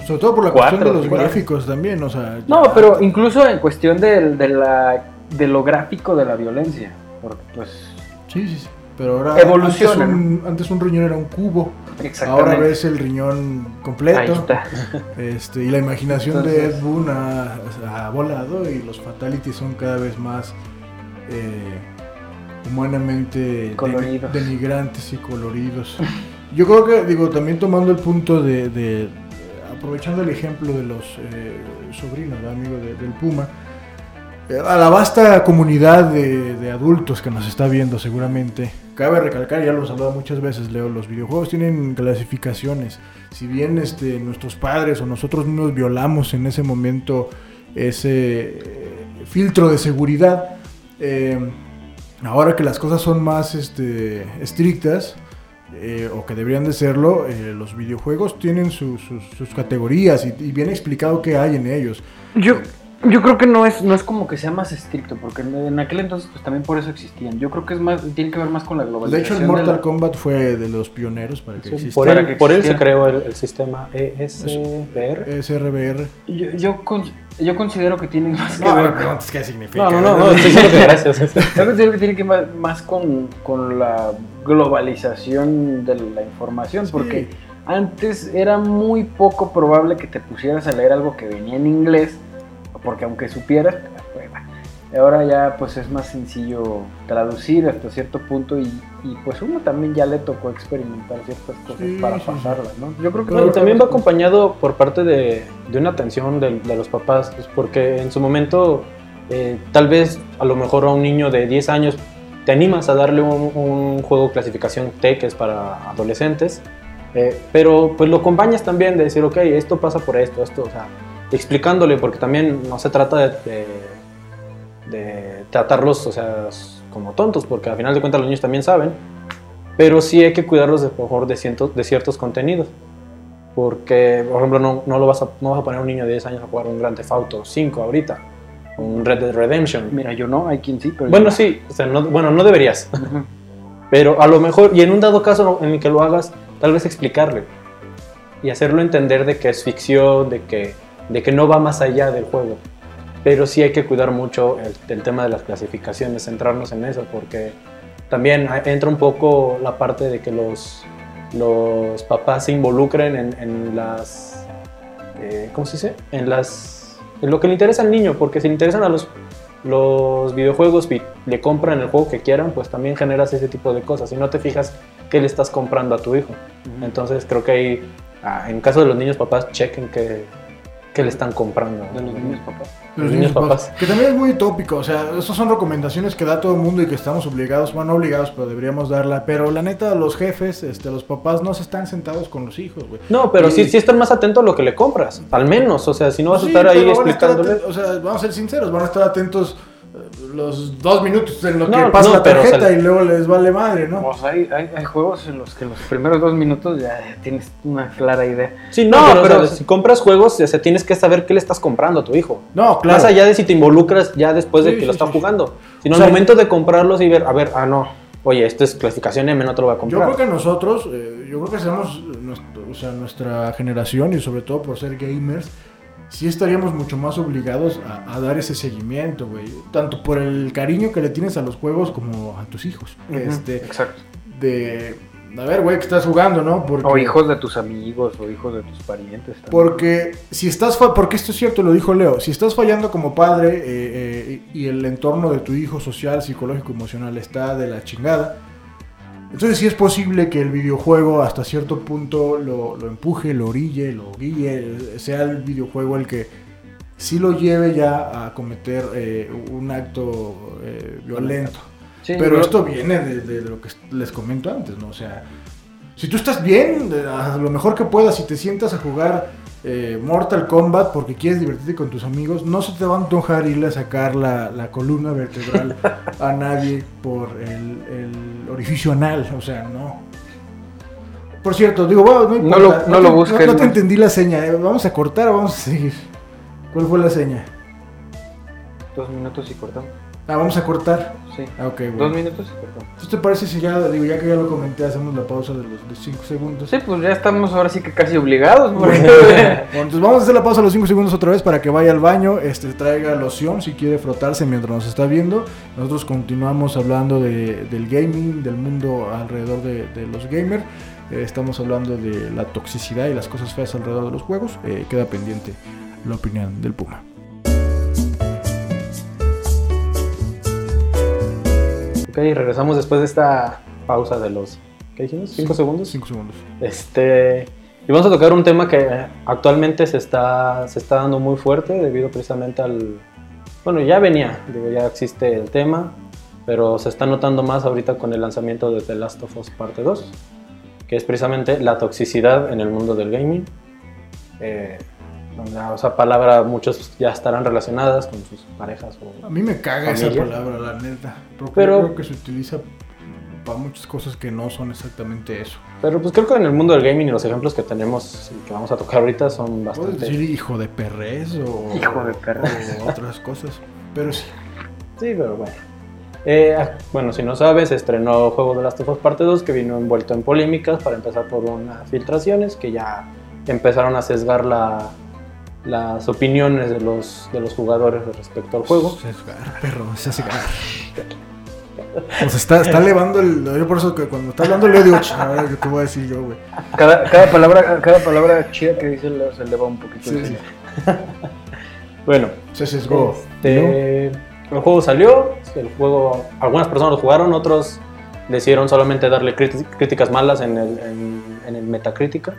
Sobre todo por la Cuatro, cuestión de los gráficos también, o sea. No, ya- pero incluso en cuestión del- de, la, de lo gráfico de la violencia. Porque, pues, Sí, sí, sí. Pero ahora. Evoluciona, Antes un, antes un riñón era un cubo. Exactamente. Ahora ves el riñón completo. Ahí está. Este, y la imaginación de Ed Boon ha, ha volado y los fatalities son cada vez más eh, humanamente Coloridos. denigrantes y coloridos. Yo creo que, digo, también tomando el punto de, de- aprovechando el ejemplo de los eh, sobrinos, ¿verdad, amigo de- del Puma, eh, a la vasta comunidad de, de adultos que nos está viendo seguramente, cabe recalcar, ya lo hemos hablado muchas veces, Leo, los videojuegos tienen clasificaciones. Si bien este, nuestros padres o nosotros mismos violamos en ese momento ese eh, filtro de seguridad, eh, ahora que las cosas son más este, estrictas, eh, o que deberían de serlo, eh, los videojuegos tienen sus- sus- sus categorías y, y bien explicado qué hay en ellos. Yo, yo creo que no es, no es como que sea más estricto, porque en, aquel entonces pues también por eso existían. Yo creo que es más, tiene que ver más con la De globalización. hecho, el de Mortal la- Kombat fue de los pioneros para que Sí, existiera. por, él, que por él se creó el, el sistema ESBR. SRBR. Yo, yo, con- yo considero que tiene más que No, ver preguntas qué significa. No, no, no, no, que gracias. Yo considero que tiene que ver más con, con la globalización de la información, Sí. porque antes era muy poco probable que te pusieras a leer algo que venía en inglés, porque aunque supieras, te hueva. Ahora ya pues es más sencillo traducir hasta cierto punto y, y, pues uno también ya le tocó experimentar ciertas cosas Sí, para sí, sí. pasarlas, ¿no? Yo creo que No, y también va acompañado por parte de, de una atención de, de los papás, pues, porque en su momento, eh, tal vez a lo mejor a un niño de 10 años te animas a darle un, un juego clasificación T que es para adolescentes, eh, pero pues lo acompañas también de decir, ok, esto pasa por esto, esto, o sea, explicándole, porque también no se trata de, de, de tratarlos, o sea, como tontos, porque al final de cuentas los niños también saben, pero sí hay que cuidarlos de, por favor, de, cientos, de ciertos contenidos. Porque, por ejemplo, no, no, lo vas a, no vas a poner a un niño de 10 años a jugar un Grand Theft Auto 5 ahorita, un Red Dead Redemption. Mira, yo no, hay quien sí, pero Bueno, yo sí, o sea, no, bueno, no deberías, pero a lo mejor, y en un dado caso en el que lo hagas, tal vez explicarle y hacerlo entender de que es ficción, de que, de que no va más allá del juego. Pero sí hay que cuidar mucho el, el tema de las clasificaciones, centrarnos en eso, porque también entra un poco la parte de que los, los papás se involucren en, en las... eh, ¿Cómo se dice? En las... En lo que le interesa al niño, porque si le interesan a los, los videojuegos y le compran el juego que quieran, pues también generas ese tipo de cosas y no te fijas qué le estás comprando a tu hijo. Entonces creo que ahí, ah, en caso de los niños papás, chequen qué, qué le están comprando. de los niños papás. Los Los niños niños papás. papás. Que también es muy tópico, o sea, esas son recomendaciones que da todo el mundo y que estamos obligados, bueno, no obligados, pero deberíamos darla. Pero la neta, los jefes, este, los papás no se están sentados con los hijos, güey. No, pero Y- sí, sí estar más atento a lo que le compras, al menos, o sea, si no vas a estar ahí estar explicándole... o sea, vamos a ser sinceros, van a estar atentos los dos minutos en lo que No, pasa no, la pero, o tarjeta sea, y luego les vale madre, ¿no? Pues hay, hay, hay juegos en los que los primeros dos minutos ya tienes una clara idea. Sí, no, No, pero, pero- o sea, si compras juegos, o sea, tienes que saber qué le estás comprando a tu hijo. No, claro. Más allá de si te involucras ya después de Sí, que sí, lo está sí. jugando. Sino O sea, al momento de comprarlos y ver, a ver, ah, no, oye, esto es clasificación M, no te lo voy a Yo comprar. creo que nosotros, eh, yo creo que seamos nuestro- o sea, nuestra generación y sobre todo por ser gamers, sí estaríamos mucho más obligados a, a dar ese seguimiento, güey. Tanto por el cariño que le tienes a los juegos como a tus hijos. Este, Exacto. de, a ver, güey, que estás jugando, ¿no? Porque, O hijos de tus amigos o hijos de tus parientes. también. Porque si estás, porque esto es cierto, lo dijo Leo, si estás fallando como padre eh, eh, y el entorno de tu hijo social, psicológico, emocional está de la chingada, entonces sí es posible que el videojuego hasta cierto punto lo, lo empuje, lo orille, lo guíe, sea el videojuego el que sí lo lleve ya a cometer eh, un acto eh, violento. Sí, Pero esto viene de, de lo que les comento antes, ¿no? O sea, si tú estás bien, a lo mejor que puedas, si te sientas a jugar eh, Mortal Kombat porque quieres divertirte con tus amigos, no se te va a antojar irle a sacar la, la columna vertebral a nadie por el, el orificio anal, o sea, no. Por cierto, digo, bueno, no, importa, No lo- no te, lo busques, No, te ¿no? entendí la seña, ¿eh? ¿vamos a cortar o vamos a seguir? ¿Cuál fue la seña? Dos minutos y cortamos. Ah, vamos a cortar. Sí. Ah, ok, bueno. Dos minutos y cortamos. ¿Entonces te parece si ya, digo, ya que ya lo comenté, hacemos la pausa de los 5 segundos? Sí, pues ya estamos ahora sí que casi obligados. porque- Bueno, entonces vamos a hacer la pausa a los 5 segundos otra vez para que vaya al baño, este, traiga loción si quiere frotarse mientras nos está viendo. Nosotros continuamos hablando de- del gaming, del mundo alrededor de, de los gamers. Eh, estamos hablando de la toxicidad y las cosas feas alrededor de los juegos. Eh, queda pendiente la opinión del Puma. Ok, regresamos después de esta pausa de los, ¿qué dijimos? ¿Cinco segundos? 5 segundos. Este, y vamos a tocar un tema que actualmente se está, se está dando muy fuerte debido precisamente al, bueno, ya venía, digo, ya existe el tema, pero se está notando más ahorita con el lanzamiento de The Last of Us Parte 2, que es precisamente la toxicidad en el mundo del gaming. Eh, donde a esa palabra muchos ya estarán relacionadas con sus parejas o A mí me caga esa Familia. palabra, la neta. Porque Pero- creo que se utiliza para muchas cosas que no son exactamente eso. Pero pues creo que en el mundo del gaming y los ejemplos que tenemos y que vamos a tocar ahorita son Puedes bastante... decir hijo de perres o, Hijo de perres. o otras cosas. Pero sí. Sí, pero bueno. Eh, ah, bueno, si no sabes, estrenó Juego de Last of Us Parte 2 que vino envuelto en polémicas para empezar por unas filtraciones que ya empezaron a sesgar la- las opiniones de los, de los jugadores respecto al juego. Sesgar, perro, sesgar. O sea, está, está elevando el. Yo por eso que cuando está hablando le digo, chaval, ¿qué te voy a decir yo, güey? Cada, cada, palabra, cada palabra chida que dice se eleva un poquito. Sí, el sí. tono. Bueno, Se sesgó. este, el juego salió, el juego, algunas personas lo jugaron, otros decidieron solamente darle críticas malas en el, en, en el Metacritica.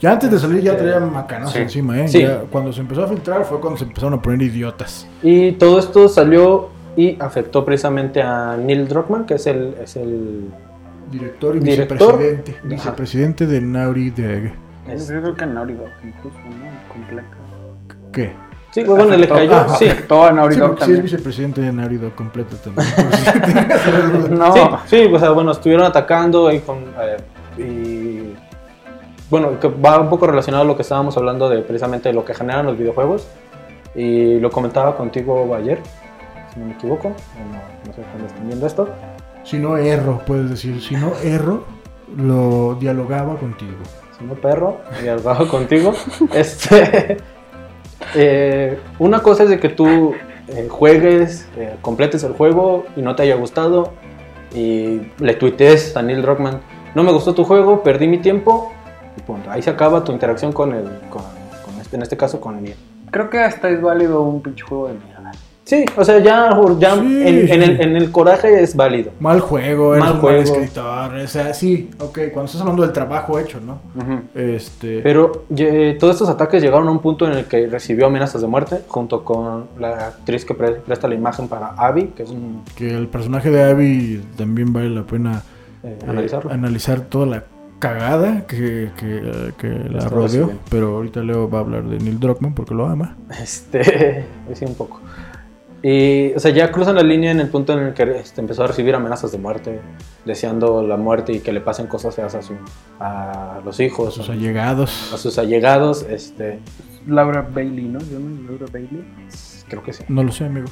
Ya antes de salir ya traía macanos sí. encima, ¿eh? Sí. Ya cuando se empezó a filtrar fue cuando se empezaron a poner idiotas. Y todo esto salió y afectó precisamente a Neil Druckmann, que es el, es el Director y Director. vicepresidente. Ajá. Vicepresidente de Naughty Dog. es- Yo creo que en Naughty Dog incluso, ¿no? Completa. ¿Qué? sí, bueno, le Afectó- cayó, ah, sí. Afectó a Naughty Sí, Dog porque sí es también. vicepresidente de Naughty Dog completo también. No, Sí, sí, o sea, bueno, estuvieron atacando ahí con, eh, bueno, que va un poco relacionado a lo que estábamos hablando de precisamente lo que generan los videojuegos y lo comentaba contigo ayer, si no me equivoco, no, no sé cuándo estén viendo esto. Si no erro, puedes decir. Si no erro, lo dialogaba contigo. Si no perro, algo contigo. Este, eh, una cosa es de que tú eh, juegues, eh, completes el juego y no te haya gustado y le tuitees a Neil Druckmann, no me gustó tu juego, perdí mi tiempo y punto. Ahí se acaba tu interacción con el, con, con este, en este caso con Neil. creo que hasta es válido un pinche juego de mierda. Sí, o sea, ya, ya Sí. en, en el, en el coraje es válido. Mal juego, eres Mal un juego. mal escritor. O sea, sí, ok, cuando estás hablando del trabajo hecho, ¿no? Este. Pero eh, todos estos ataques llegaron a un punto en el que recibió amenazas de muerte junto con la actriz que pre- presta la imagen para Abby, que es un... que el personaje de Abby también vale la pena eh, eh, analizarlo. analizar toda la cagada que, que, que la Está rodeó. Pero ahorita Leo va a hablar de Neil Druckmann porque lo ama. Este, sí, un poco. Y, o sea, ya cruzan la línea en el punto en el que este, empezó a recibir amenazas de muerte, deseando la muerte y que le pasen cosas feas a, su, a los hijos, A sus a, allegados. a sus allegados, este, Laura Bailey, ¿no? ¿Se llama Laura Bailey? creo que sí. No lo sé, amigo.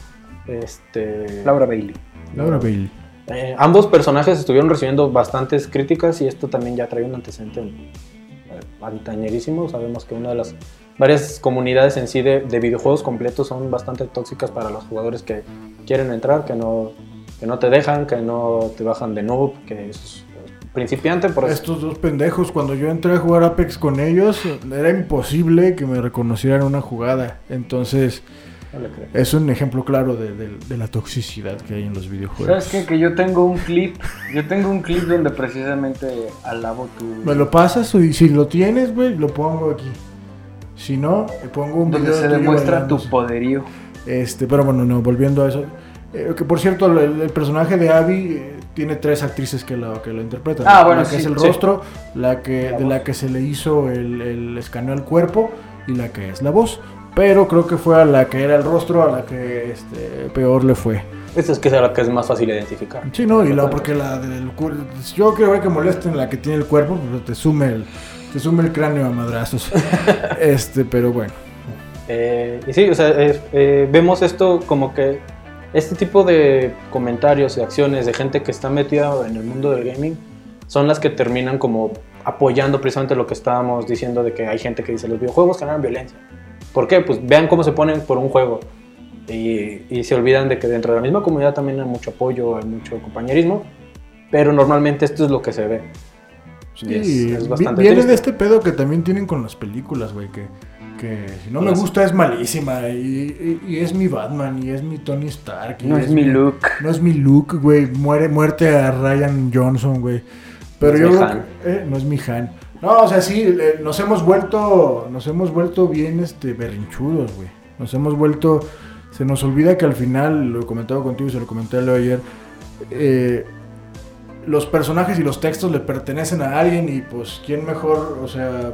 Este, Laura Bailey. Laura Bailey. Eh, ambos personajes estuvieron recibiendo bastantes críticas y esto también ya trae un antecedente eh, antañerísimo. Sabemos que una de las varias comunidades en sí de, de videojuegos completos son bastante tóxicas para los jugadores que quieren entrar, que no, que no te dejan, que no te bajan de noob, que es principiante. Por. Estos dos pendejos, cuando yo entré a jugar Apex con ellos, era imposible que me reconocieran una jugada. Entonces, No le creo. es un ejemplo claro de, de- de la toxicidad que hay en los videojuegos. ¿Sabes qué? Que yo tengo un clip, yo tengo un clip donde precisamente alabo tu... Me lo pasas y si lo tienes, güey, lo pongo aquí. Si no, le pongo un donde video se demuestra tu poderío. Este, pero bueno, no, volviendo a eso. Eh, que por cierto, el, el personaje de Abby eh, tiene tres actrices que lo, que lo interpretan. Ah, bueno, la que sí, es el sí. rostro, la que, La de voz. la que se le hizo el, el escaneo al cuerpo y la que es la voz. Pero creo que fue a la que era el rostro a la que este, peor le fue. Esta es que es la que es más fácil de identificar. Sí, no, y la, porque la del cuerpo. Yo quiero ver que molesten la que tiene el cuerpo, pero te sume el, te sume el cráneo a madrazos. este, pero bueno. Eh, y sí, o sea, eh, eh, vemos esto como que este tipo de comentarios y acciones de gente que está metida en el mundo del gaming son las que terminan como apoyando precisamente lo que estábamos diciendo de que hay gente que dice los videojuegos generan violencia. ¿Por qué? Pues vean cómo se ponen por un juego y, y se olvidan de que dentro de la misma comunidad también hay mucho apoyo, hay mucho compañerismo, pero normalmente esto es lo que se ve. Es- Sí, es vi- bastante viene triste. de este pedo que también tienen con las películas, güey, que, que si no me gusta es malísima y, y- y es mi Batman y es mi Tony Stark. y No es mi look. No es mi Luke, güey, muere, muerte a Ryan Johnson, güey. Pero No es yo mi creo Han. que- eh, no es mi Han. No, o sea, sí, nos hemos vuelto, nos hemos vuelto bien, este, berrinchudos, güey. Nos hemos vuelto, se nos olvida que al final, lo he comentado contigo y se lo comenté ayer, eh, los personajes y los textos le pertenecen a alguien y pues quién mejor, o sea,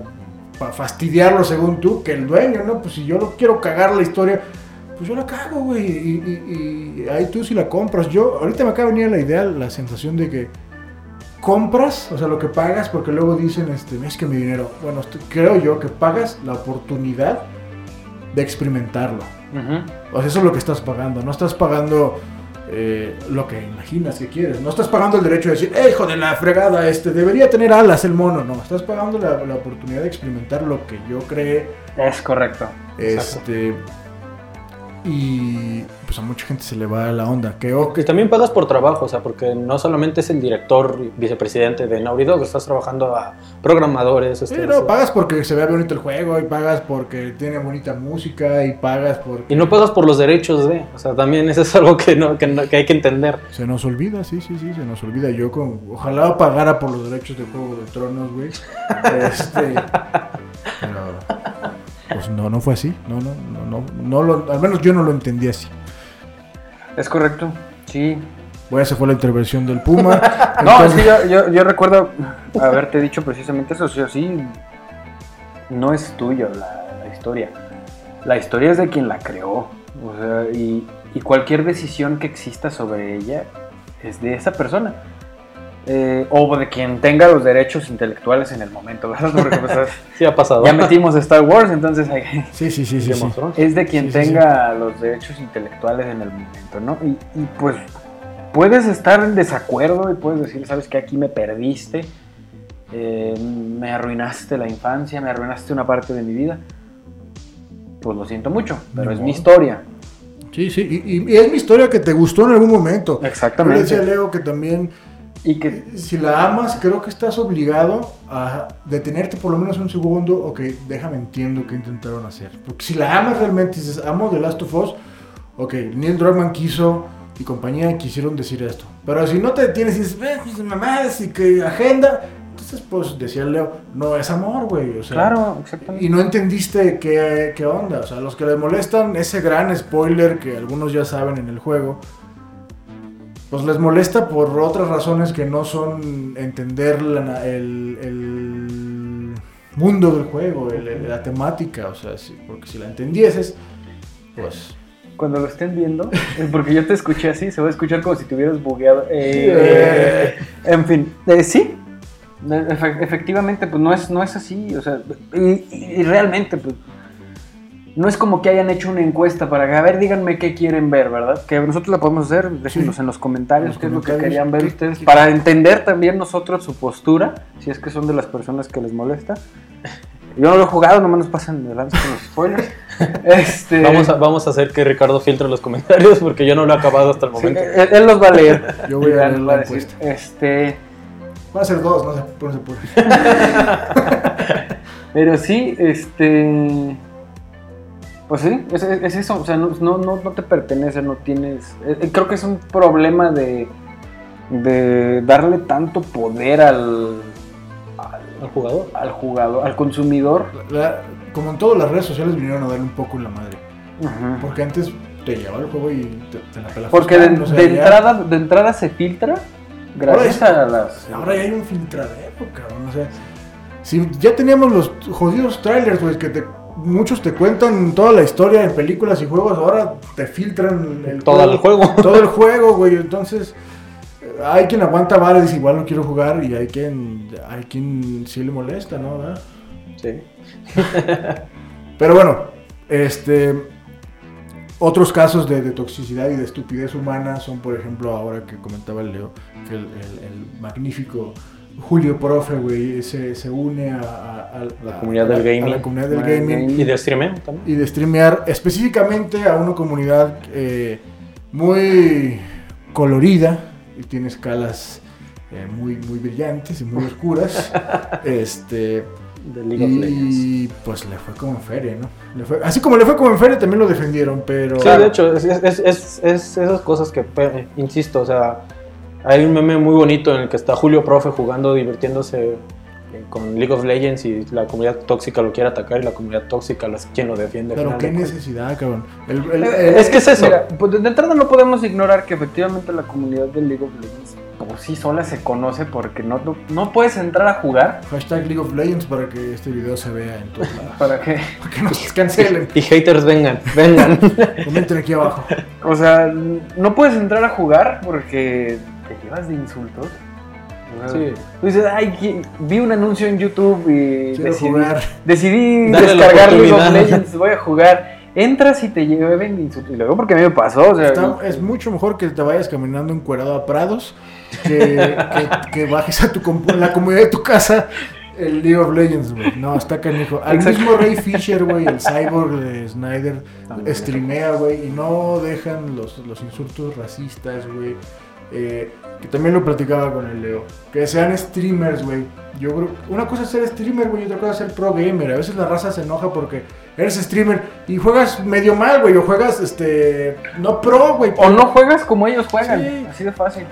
para fastidiarlo según tú que el dueño, ¿no? Pues si yo no quiero cagar la historia, pues yo la cago, güey, y, y- y ahí tú si la compras. Yo, ahorita me acaba de venir la idea, la sensación de que compras, o sea, lo que pagas, porque luego dicen, este, es que mi dinero, bueno, creo yo que pagas la oportunidad de experimentarlo. O sea, eso es lo que estás pagando. No estás pagando eh, lo que imaginas que quieres. No estás pagando el derecho de decir, ¡eh, hijo de la fregada! Este, debería tener alas el mono. No, estás pagando la, la oportunidad de experimentar lo que yo creé. Es correcto. Este. Y pues a mucha gente se le va la onda. Que, ok, Que también pagas por trabajo, o sea, porque no solamente es el director y vicepresidente de Naughty Dog, estás trabajando a programadores. sí, estás- no, pagas porque se vea bonito el juego, y pagas porque tiene bonita música, y pagas porque. Y no pagas por los derechos de, o sea, también eso es algo que, no, que, no- que hay que entender. Se nos olvida, sí, sí, sí, se nos olvida. Yo con, ojalá pagara por los derechos de Juego de Tronos, güey. Este, pero, pues no, no fue así. No, no, no, no, no lo, al menos yo no lo entendí así. Es correcto. Sí. Bueno, esa fue la intervención del Puma. No, sí, yo, yo, yo recuerdo haberte dicho precisamente eso. Sí, o sí, no es tuyo la, la historia. La historia es de quien la creó. O sea, y, y cualquier decisión que exista sobre ella es de esa persona. Eh, o de quien tenga los derechos intelectuales en el momento, ¿verdad? Porque pues, Sí ha pasado. ya metimos Star Wars, entonces hay- Sí, sí, sí, sí. Es de quien Sí, sí, tenga los derechos intelectuales en el momento, ¿no? Y, y, pues puedes estar en desacuerdo y puedes decir, sabes que aquí me perdiste, eh, me arruinaste la infancia, me arruinaste una parte de mi vida. Pues lo siento mucho, pero Ni es mi historia. Sí, sí. Y, y- y es mi historia que te gustó en algún momento. Yo Exactamente. decía a Leo que también Y que si la amas, creo que estás obligado a detenerte por lo menos un segundo. Ok, déjame entiendo qué intentaron hacer. Porque si la amas realmente, dices, amo The Last of Us, ok, Neil Druckmann quiso y compañía quisieron decir esto. Pero si no te detienes y dices, "Eh, pues, mamadas y que agenda, entonces pues decía Leo, no es amor, güey. O sea, claro, exactamente. y no entendiste qué, qué onda. O sea, los que les molestan ese gran spoiler que algunos ya saben en el juego, pues les molesta por otras razones que no son entender la- el, el mundo del juego, el- la temática. O sea, si- porque si la entendieses, pues... Cuando lo estén viendo, es porque yo te escuché así, se va a escuchar como si te hubieras bugueado. Eh, en fin, eh, sí, Efe- efectivamente, pues no es, no es así, o sea, y, y realmente, pues, no es como que hayan hecho una encuesta para que, a ver, díganme qué quieren ver, ¿verdad? Que nosotros la podemos hacer, Sí. en los comentarios los qué es lo que querían ver qué- ustedes, qué- para entender también nosotros su postura, si es que son de las personas que les molesta. Yo no lo he jugado, nomás nos pasan de lanza con los spoilers. Este, Vamos a, vamos a hacer que Ricardo filtre los comentarios porque yo no lo he acabado hasta el sí, momento. él, él los va a leer. Yo voy a leer la encuesta. Este, Van a ser dos, no se, no se puede. Pero sí, este. Pues sí, es, es- es eso. O sea, no, no, no, te pertenece, no tienes. eh, eh, creo que es un problema de. de darle tanto poder al. Al jugador. al jugador, al consumidor. La- como en todas las redes sociales vinieron a darle un poco en la madre. Ujú. Porque antes te llevaba el juego y te, te la pelabas. Porque de, buscando, o sea, de ya- entrada, de entrada se filtra gracias Ahora a las. Ahora ya hay un filtradero, cabrón. O sea, si ya teníamos los jodidos trailers, güey, que te, muchos te cuentan toda la historia en películas y juegos, ahora te filtran el Todo el juego. Todo el juego, güey. Entonces, eh, hay quien aguanta vara y dice, igual no quiero jugar, y hay quien, hay quien sí le molesta, ¿no? ¿Verdad? Sí. Pero bueno, este. Otros casos de, de toxicidad y de estupidez humana son, por ejemplo, ahora que comentaba el Leo, que el, el- el magnífico Julio Profe, güey, se, se une a, a- a- La comunidad del a gaming. la comunidad del Ah, gaming gaming. Y de streameo también. y de streamear específicamente a una comunidad eh, muy colorida y tiene escalas eh, muy, muy brillantes y muy oscuras. este. De League of Legends. Y pues le fue como en feria, ¿no? Le fue- así como le fue como en feria, también lo defendieron, pero... Sí, de hecho, es, es, es, es esas cosas que, eh, insisto, o sea, hay un meme muy bonito en el que está Julio Profe jugando, divirtiéndose eh, con League of Legends y la comunidad tóxica lo quiere atacar y la comunidad tóxica es quien lo defiende. Pero qué necesidad, cabrón. El- el- el- Es que es eso. Mira, pues de entrada no podemos ignorar que efectivamente la comunidad de League of Legends por sí sola se conoce porque no, no, no puedes entrar a jugar Hashtag League of Legends para que este video se vea en todos lados. para que... Para que nos cancelen. Y haters vengan, vengan. Comenten aquí abajo. O sea, no puedes entrar a jugar porque llevas de insultos. Sí. Tú dices, ay, vi un anuncio en YouTube y Quiero decidí, jugar. decidí descargar League of. Legends, voy a jugar. Entras y te lleven de insultos. Y luego porque a mí me pasó, o sea, Está- es mucho mejor que te vayas caminando encuerado a Prados que, que, que bajes a tu la comunidad de tu casa el League of Legends, güey. No, está canijo. Al Exacto. mismo Ray Fisher, güey, el cyborg de Snyder, streamea, güey, y no dejan los, los insultos racistas, güey. Eh, que también lo platicaba con el Leo. Que sean streamers, güey. Yo creo. Una cosa es ser streamer, güey, y otra cosa es ser pro gamer. A veces la raza se enoja porque eres streamer y juegas medio mal, güey, o juegas, este. No pro, güey. o no juegas como ellos juegan. Sí. Así de fácil.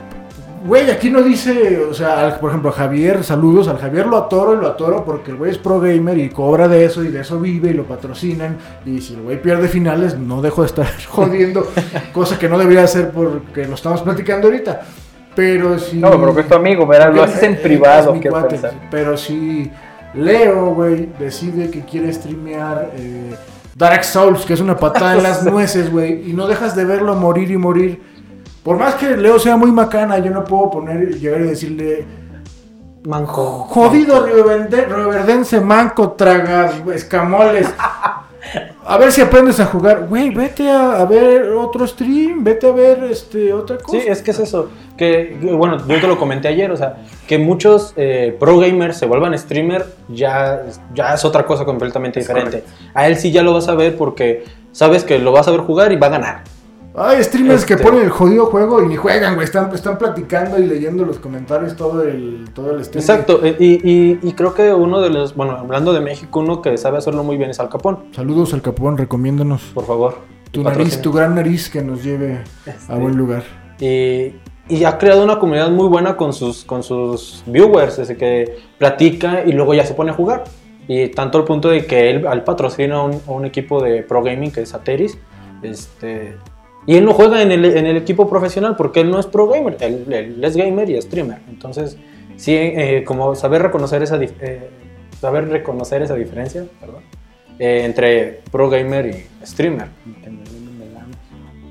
Güey, aquí no dice, o sea, al- por ejemplo, a Javier, saludos, al Javier lo atoro y lo atoro porque el güey es pro gamer y cobra de eso y de eso vive y lo patrocinan. Y si el güey pierde finales, no dejo de estar jodiendo, cosa que no debería hacer porque lo estamos platicando ahorita. Pero si. No, pero que es tu amigo, ¿verdad? Lo haces en privado, es mi quiero cuate, pensar. Pero si Leo, güey, decide que quiere streamear eh, Dark Souls, que es una patada en las nueces, güey, y no dejas de verlo morir y morir. Por más que Leo sea muy macana, yo no puedo poner, llegar y decirle, Manco. jodido rioverde- rioverdense, manco, traga, escamoles. A ver si aprendes a jugar. Güey, vete a, a ver otro stream, vete a ver este otra cosa. Sí, es que es eso. Que, bueno, yo te lo comenté ayer, o sea, que muchos eh, pro gamers se vuelvan streamer ya, ya es otra cosa completamente Es diferente. A él sí ya lo vas a ver porque sabes que lo vas a ver jugar y va a ganar. Hay streamers que Este- ponen el jodido juego y ni juegan, güey. Están, están platicando y leyendo los comentarios todo el, todo el stream. Exacto, eh, y, y- y creo que uno de los, bueno, hablando de México, uno que sabe hacerlo muy bien es Al Capón, Saludos al Capón, recomiéndanos por favor. tu nariz, tu gran nariz que nos lleve Este, a buen lugar. Y, y ha creado una comunidad muy buena con sus, con sus viewers, desde que platica y luego ya se pone a jugar. Y tanto al punto de que él, él patrocina a un, a un equipo de pro gaming que es Ateris. Este, y él no juega en el, en el equipo profesional porque él no es pro gamer, él, él es gamer y streamer. Entonces, sí, eh, como saber reconocer esa, eh, saber reconocer esa diferencia perdón, eh, entre pro gamer y streamer.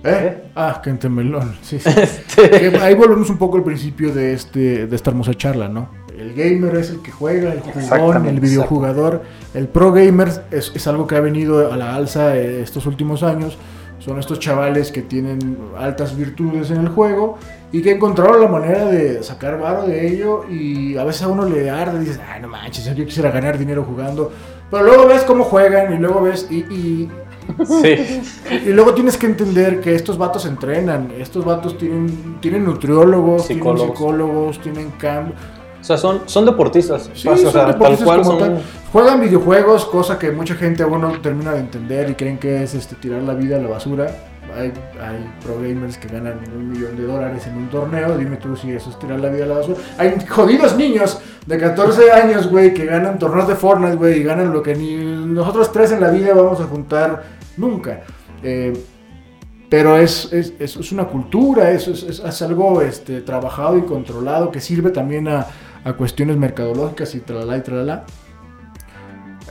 ¿Eh? Ah, que melón. Sí, sí. Este, Que ahí volvemos un poco al principio de, este, de esta hermosa charla, ¿no? El gamer es el que juega, el jugón, el videojugador. El pro gamer es, es algo que ha venido a la alza eh, estos últimos años. Son estos chavales que tienen altas virtudes en el juego y que encontraron la manera de sacar varo de ello. Y a veces a uno le arde y dices, ay, no manches, yo quisiera ganar dinero jugando. Pero luego ves cómo juegan y luego ves. Y, y, sí. y luego tienes que entender que estos vatos entrenan, estos vatos tienen, tienen nutriólogos, Psicólogos. tienen psicólogos, tienen cam... O sea, son, son deportistas. Sí, o sea, son deportistas tal cual como son. tal. Juegan videojuegos, cosa que mucha gente aún no termina de entender y creen que es este, tirar la vida a la basura. Hay, hay pro gamers que ganan un millón de dólares en un torneo. Dime tú si eso es tirar la vida a la basura. Hay jodidos niños de 14 años, güey, que ganan torneos de Fortnite, güey, y ganan lo que ni nosotros tres en la vida vamos a juntar nunca. Eh, pero es, es, es- una cultura, es, es- es- es algo este, trabajado y controlado que sirve también a, a cuestiones mercadológicas y tralala y tralala.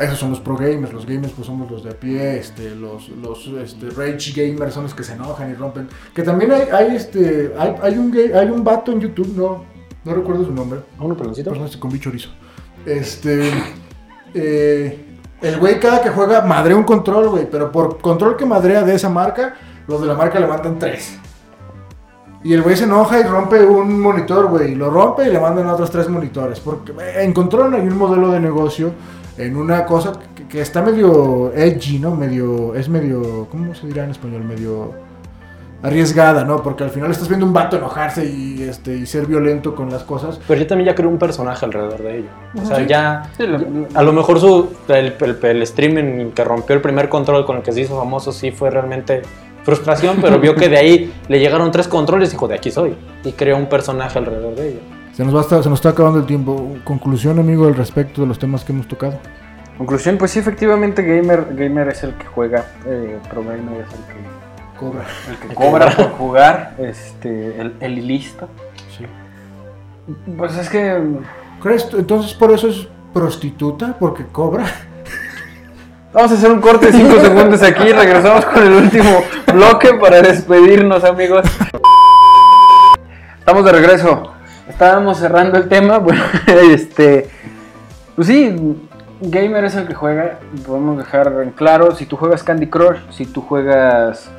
Esos son los pro gamers, los gamers pues somos los de a pie, este, los, los este, rage gamers son los que se enojan y rompen. Que también hay, hay, este, hay, hay un, gay- hay un vato en YouTube, no, no recuerdo su nombre, ¿A uno peloncito? con bicho chorizo. Este. eh, el güey cada que juega madrea un control, güey. Pero por control que madrea de esa marca, los de la marca le mandan tres. Y el güey se enoja y rompe un monitor, güey. y Lo rompe y le mandan a otros tres monitores. Porque en control hay un modelo de negocio en una cosa que, que está medio edgy, ¿no? Medio. Es medio. ¿Cómo se dirá en español? Medio arriesgada, ¿no? Porque al final estás viendo un vato enojarse y, este, y ser violento con las cosas. Pero yo también ya creo un personaje alrededor de ello. O sea, Sí. ya. Sí, lo- A lo mejor su, el, el, el streaming que rompió el primer control con el que se hizo famoso sí fue realmente frustración, pero vio que de ahí le llegaron tres controles y dijo, de aquí soy. Y creó un personaje alrededor de ello. Se nos, va a estar- se nos está acabando el tiempo. Conclusión, amigo, al respecto de los temas que hemos tocado. Conclusión, pues sí, efectivamente, gamer, gamer es el que juega, eh, pro gamer es el que, Cobra. el que cobra por jugar, este, el, el listo. Sí. Pues es que ¿Crees? Entonces, por eso es prostituta, porque cobra. Vamos a hacer un corte de 5 segundos aquí y regresamos con el último bloque para despedirnos, amigos. Estamos de regreso. Estábamos cerrando el tema. Bueno, este. Pues sí, gamer es el que juega. Podemos dejar en claro. Si tú juegas Candy Crush, si tú juegas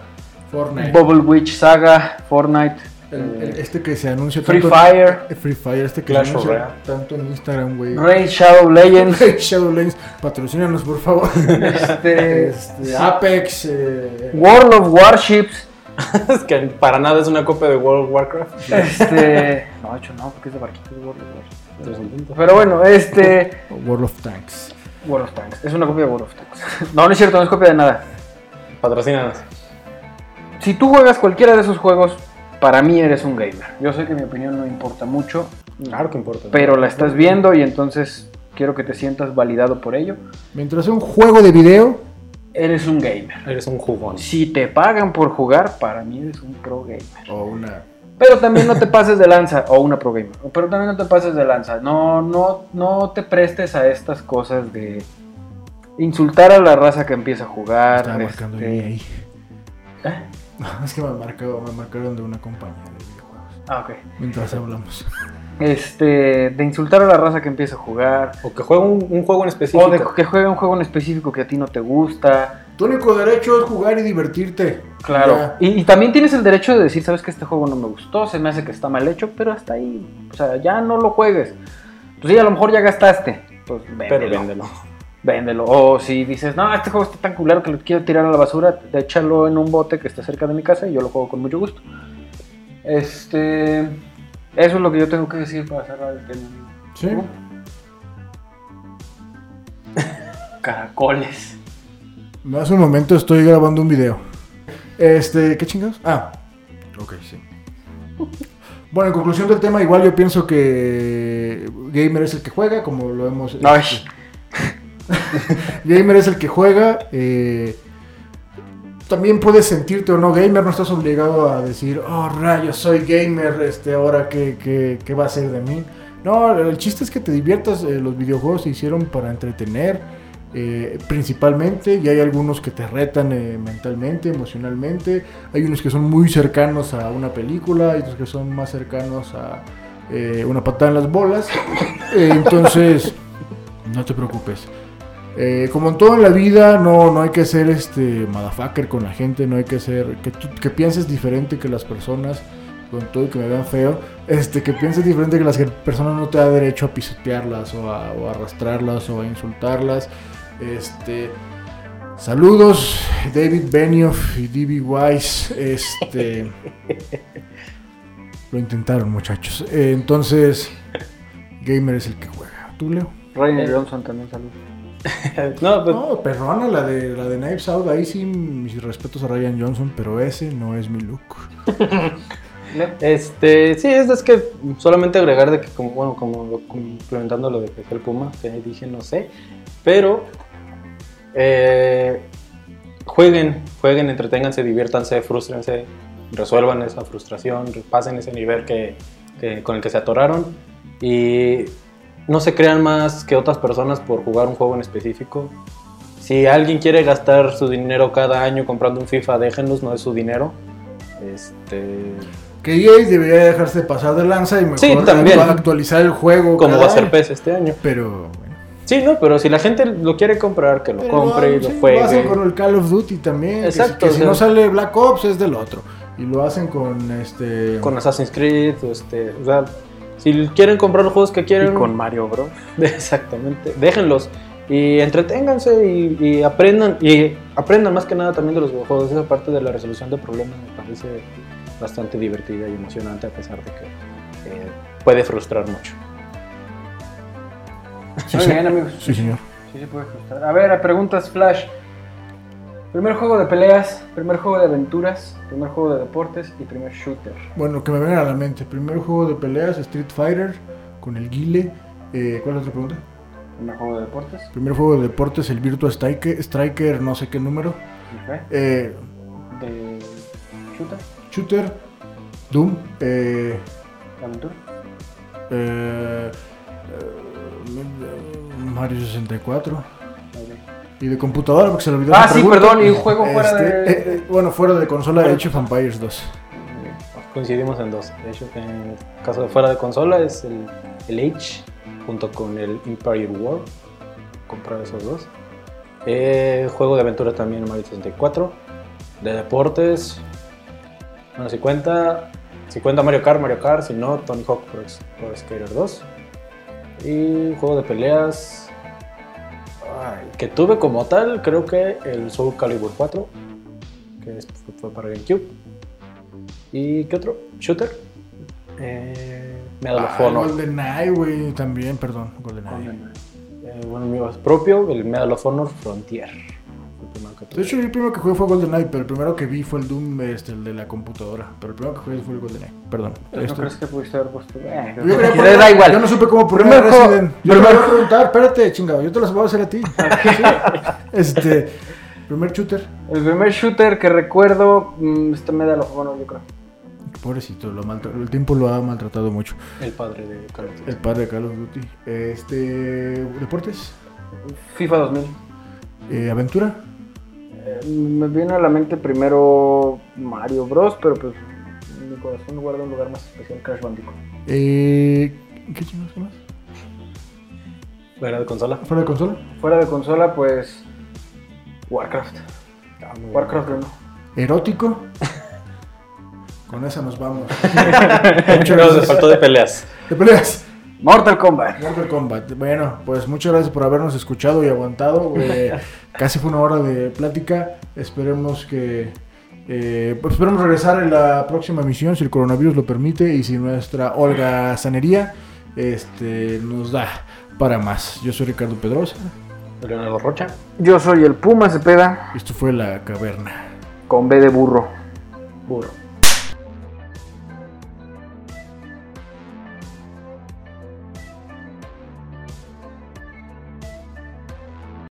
Fortnite. Bubble Witch Saga, Fortnite, El- eh, el- este que se anuncia Free tanto. Fire, Eh, Free Fire, este que Clash se anuncia tanto en Instagram, güey. Raid Shadow Legends, Shadowlands, patrocínanos, por favor. este, Este, Apex. eh, World of Warships. es que para nada es una copia de World of Warcraft. Este. No, de hecho, no, porque es de barquitos de World of punto. Pero bueno, este. World of Tanks. World of Tanks. Es una copia de World of Tanks. No, no es cierto, no es copia de nada. Patrocínanos. Si tú juegas cualquiera de esos juegos, para mí eres un gamer. Yo sé que mi opinión no importa mucho, Claro que importa. pero la estás viendo y entonces quiero que te sientas validado por ello. Mientras sea un juego de video, Eres un gamer. Eres un jugón. Si te pagan por jugar, para mí eres un pro gamer. o una. Pero también no te pases de lanza, o una pro gamer. Pero también no te pases de lanza. No, no, no te prestes a estas cosas de insultar a la raza que empieza a jugar. Marcando este- EA. ¿Eh? No, es que me, marcó, me marcaron de una compañía de videojuegos. Ah, ok. Mientras hablamos. Este, de insultar a la raza que empieza a jugar. O que juegue un, un juego en específico. O de que juegue un juego en específico que a ti no te gusta. Tu único derecho es jugar y divertirte. Claro. Y también tienes el derecho de decir, sabes que este juego no me gustó, se me hace que está mal hecho, pero hasta ahí. O sea, ya no lo juegues. Pues sí, a lo mejor ya gastaste. Pues véndelo. Pero véndelo. Véndelo. O si dices, no, este juego está tan culero que lo quiero tirar a la basura, échalo en un bote que esté cerca de mi casa y yo lo juego con mucho gusto. Este. Eso es lo que yo tengo que decir para cerrar el tema. Sí. Caracoles. Hace un momento estoy grabando un video. Este, ¿qué chingados? Ah, ok, sí. Bueno, en conclusión del tema, igual yo pienso que Gamer es el que juega, como lo hemos... Ay. este, gamer es el que juega. eh, también puedes sentirte o no gamer, no estás obligado a decir, oh rayos, soy gamer, este, ahora qué, qué, qué va a ser de mí. No, el chiste es que te diviertas, eh, los videojuegos se hicieron para entretener, eh, principalmente, y hay algunos que te retan eh, mentalmente, emocionalmente, hay unos que son muy cercanos a una película, hay otros que son más cercanos a una patada en las bolas, entonces, no te preocupes. Eh, como en todo en la vida, no, no hay que ser este motherfucker con la gente, no hay que ser que, tú- que pienses diferente que las personas, con todo y que me vean feo, este, que pienses diferente que las que- personas no te da derecho a pisotearlas o a, o a arrastrarlas o a insultarlas. Este, saludos, David Benioff y D.B. Wise. Este, lo intentaron, muchachos. Eh, entonces, Gamer es el que juega. ¿Tú, Leo? Ryan Johnson también saludos. no, pues, No, perrona la de la de Knives Out. Ahí sí, mis respetos a Ryan Johnson, pero ese no es mi look. Este, sí, es, es que solamente agregar de que, como, bueno, como lo- complementando lo de que el Puma, que dije no sé, pero eh, jueguen, jueguen, entreténganse, diviértanse, frustrense, resuelvan esa frustración, pasen ese nivel que, que- con el que se atoraron y no se crean más que otras personas por jugar un juego en específico. Si alguien quiere gastar su dinero cada año comprando un FIFA, déjenlos, no es su dinero. Este, Que EA debería dejarse pasar de lanza y mejor Sí, también. actualizar el juego. como va a ser. PES este año. Pero. Sí, no, pero si la gente lo quiere comprar, que lo Pero, compre y sí, lo juegue. hacen con el Call of Duty también. que si- Exacto, Que, o si sea- no sale Black Ops es del otro. Y lo hacen con este. Con Assassin's Creed, o este, o sea, si quieren comprar los juegos que Y quieren, con Mario Bros. exactamente, déjenlos y entreténganse y, y aprendan y aprendan más que nada también de los videojuegos. Esa parte de la resolución de problemas me parece bastante divertida y emocionante a pesar de que eh, puede frustrar mucho. Sí, Muy sí. bien, amigos. Sí, señor. Sí se puede frustrar. A ver, a preguntas Flash. Primer juego de peleas, primer juego de aventuras, primer juego de deportes y primer shooter. Bueno, que me vengan a la mente. Primer juego de peleas, Street Fighter, con el Guile. Eh, ¿Cuál es la otra pregunta? Primer juego de deportes. Primer juego de deportes, el Virtua Striker, Striker no sé qué número. Eh, De shooter, shooter, Doom, eh, aventura. eh, eh, Mario 64. Y de computadora, porque se le olvidó. Ah, sí, pregunta. perdón, y un juego fuera de- eh, eh, bueno, fuera de consola, Age of Empires 2. Coincidimos en dos. De hecho, en el caso de fuera de consola es el, el Age junto con el Empire War. Comprar esos dos. Eh, juego de aventura también Mario 64. De deportes. Bueno, si cuenta, si cuenta Mario Kart, Mario Kart. Si no, Tony Hawk Pro, Pro Skater 2. Y juego de peleas. Que tuve como tal, creo que el Soul Calibur 4. Que fue para GameCube. ¿Y qué otro? ¿Shooter? Eh, Medal of Ah, Honor. GoldenEye, güey, también, perdón, GoldenEye. Eh, bueno, mío es propio, el Medal of Honor Frontier. Primero que tuve. De hecho, yo el primero que jugué fue GoldenEye, pero el primero que vi fue el Doom, este, el de la computadora. Pero el primero que jugué fue el GoldenEye, perdón. ¿No Este- crees que pudiste haber puesto? Eh, Yo, da igual. yo no supe cómo poner Primer juego- Resident. Yo primer- te voy a preguntar, espérate, chingado, yo te las voy a hacer a ti. Este, primer shooter. El primer shooter que recuerdo, mm, este me da los bueno, yo creo. Pobrecito, lo el tiempo lo ha maltratado mucho. El padre de Call of Duty. El padre de Call of Duty. Este, deportes, FIFA 2000. Eh, aventura. Me viene a la mente primero Mario Bros, pero pues mi corazón guarda un lugar más especial, Crash Bandicoot. Eh, ¿Qué chingados más? ¿Fuera de consola? ¿Fuera de consola? Fuera de consola, pues Warcraft. Ah, Warcraft bueno. 1. Erótico. Con esa nos vamos. Muchas gracias. faltó de peleas. De peleas. Mortal Kombat. Mortal Kombat. Bueno, pues muchas gracias por habernos escuchado y aguantado. Eh, casi fue una hora de plática. Esperemos que. eh, pues esperemos regresar en la próxima emisión si el coronavirus lo permite y si nuestra Olga Sanería este, nos da para más. Yo soy Ricardo Pedrosa. Leonardo Rocha. Yo soy el Puma Cepeda Esto fue La Caverna. con B de burro. Burro.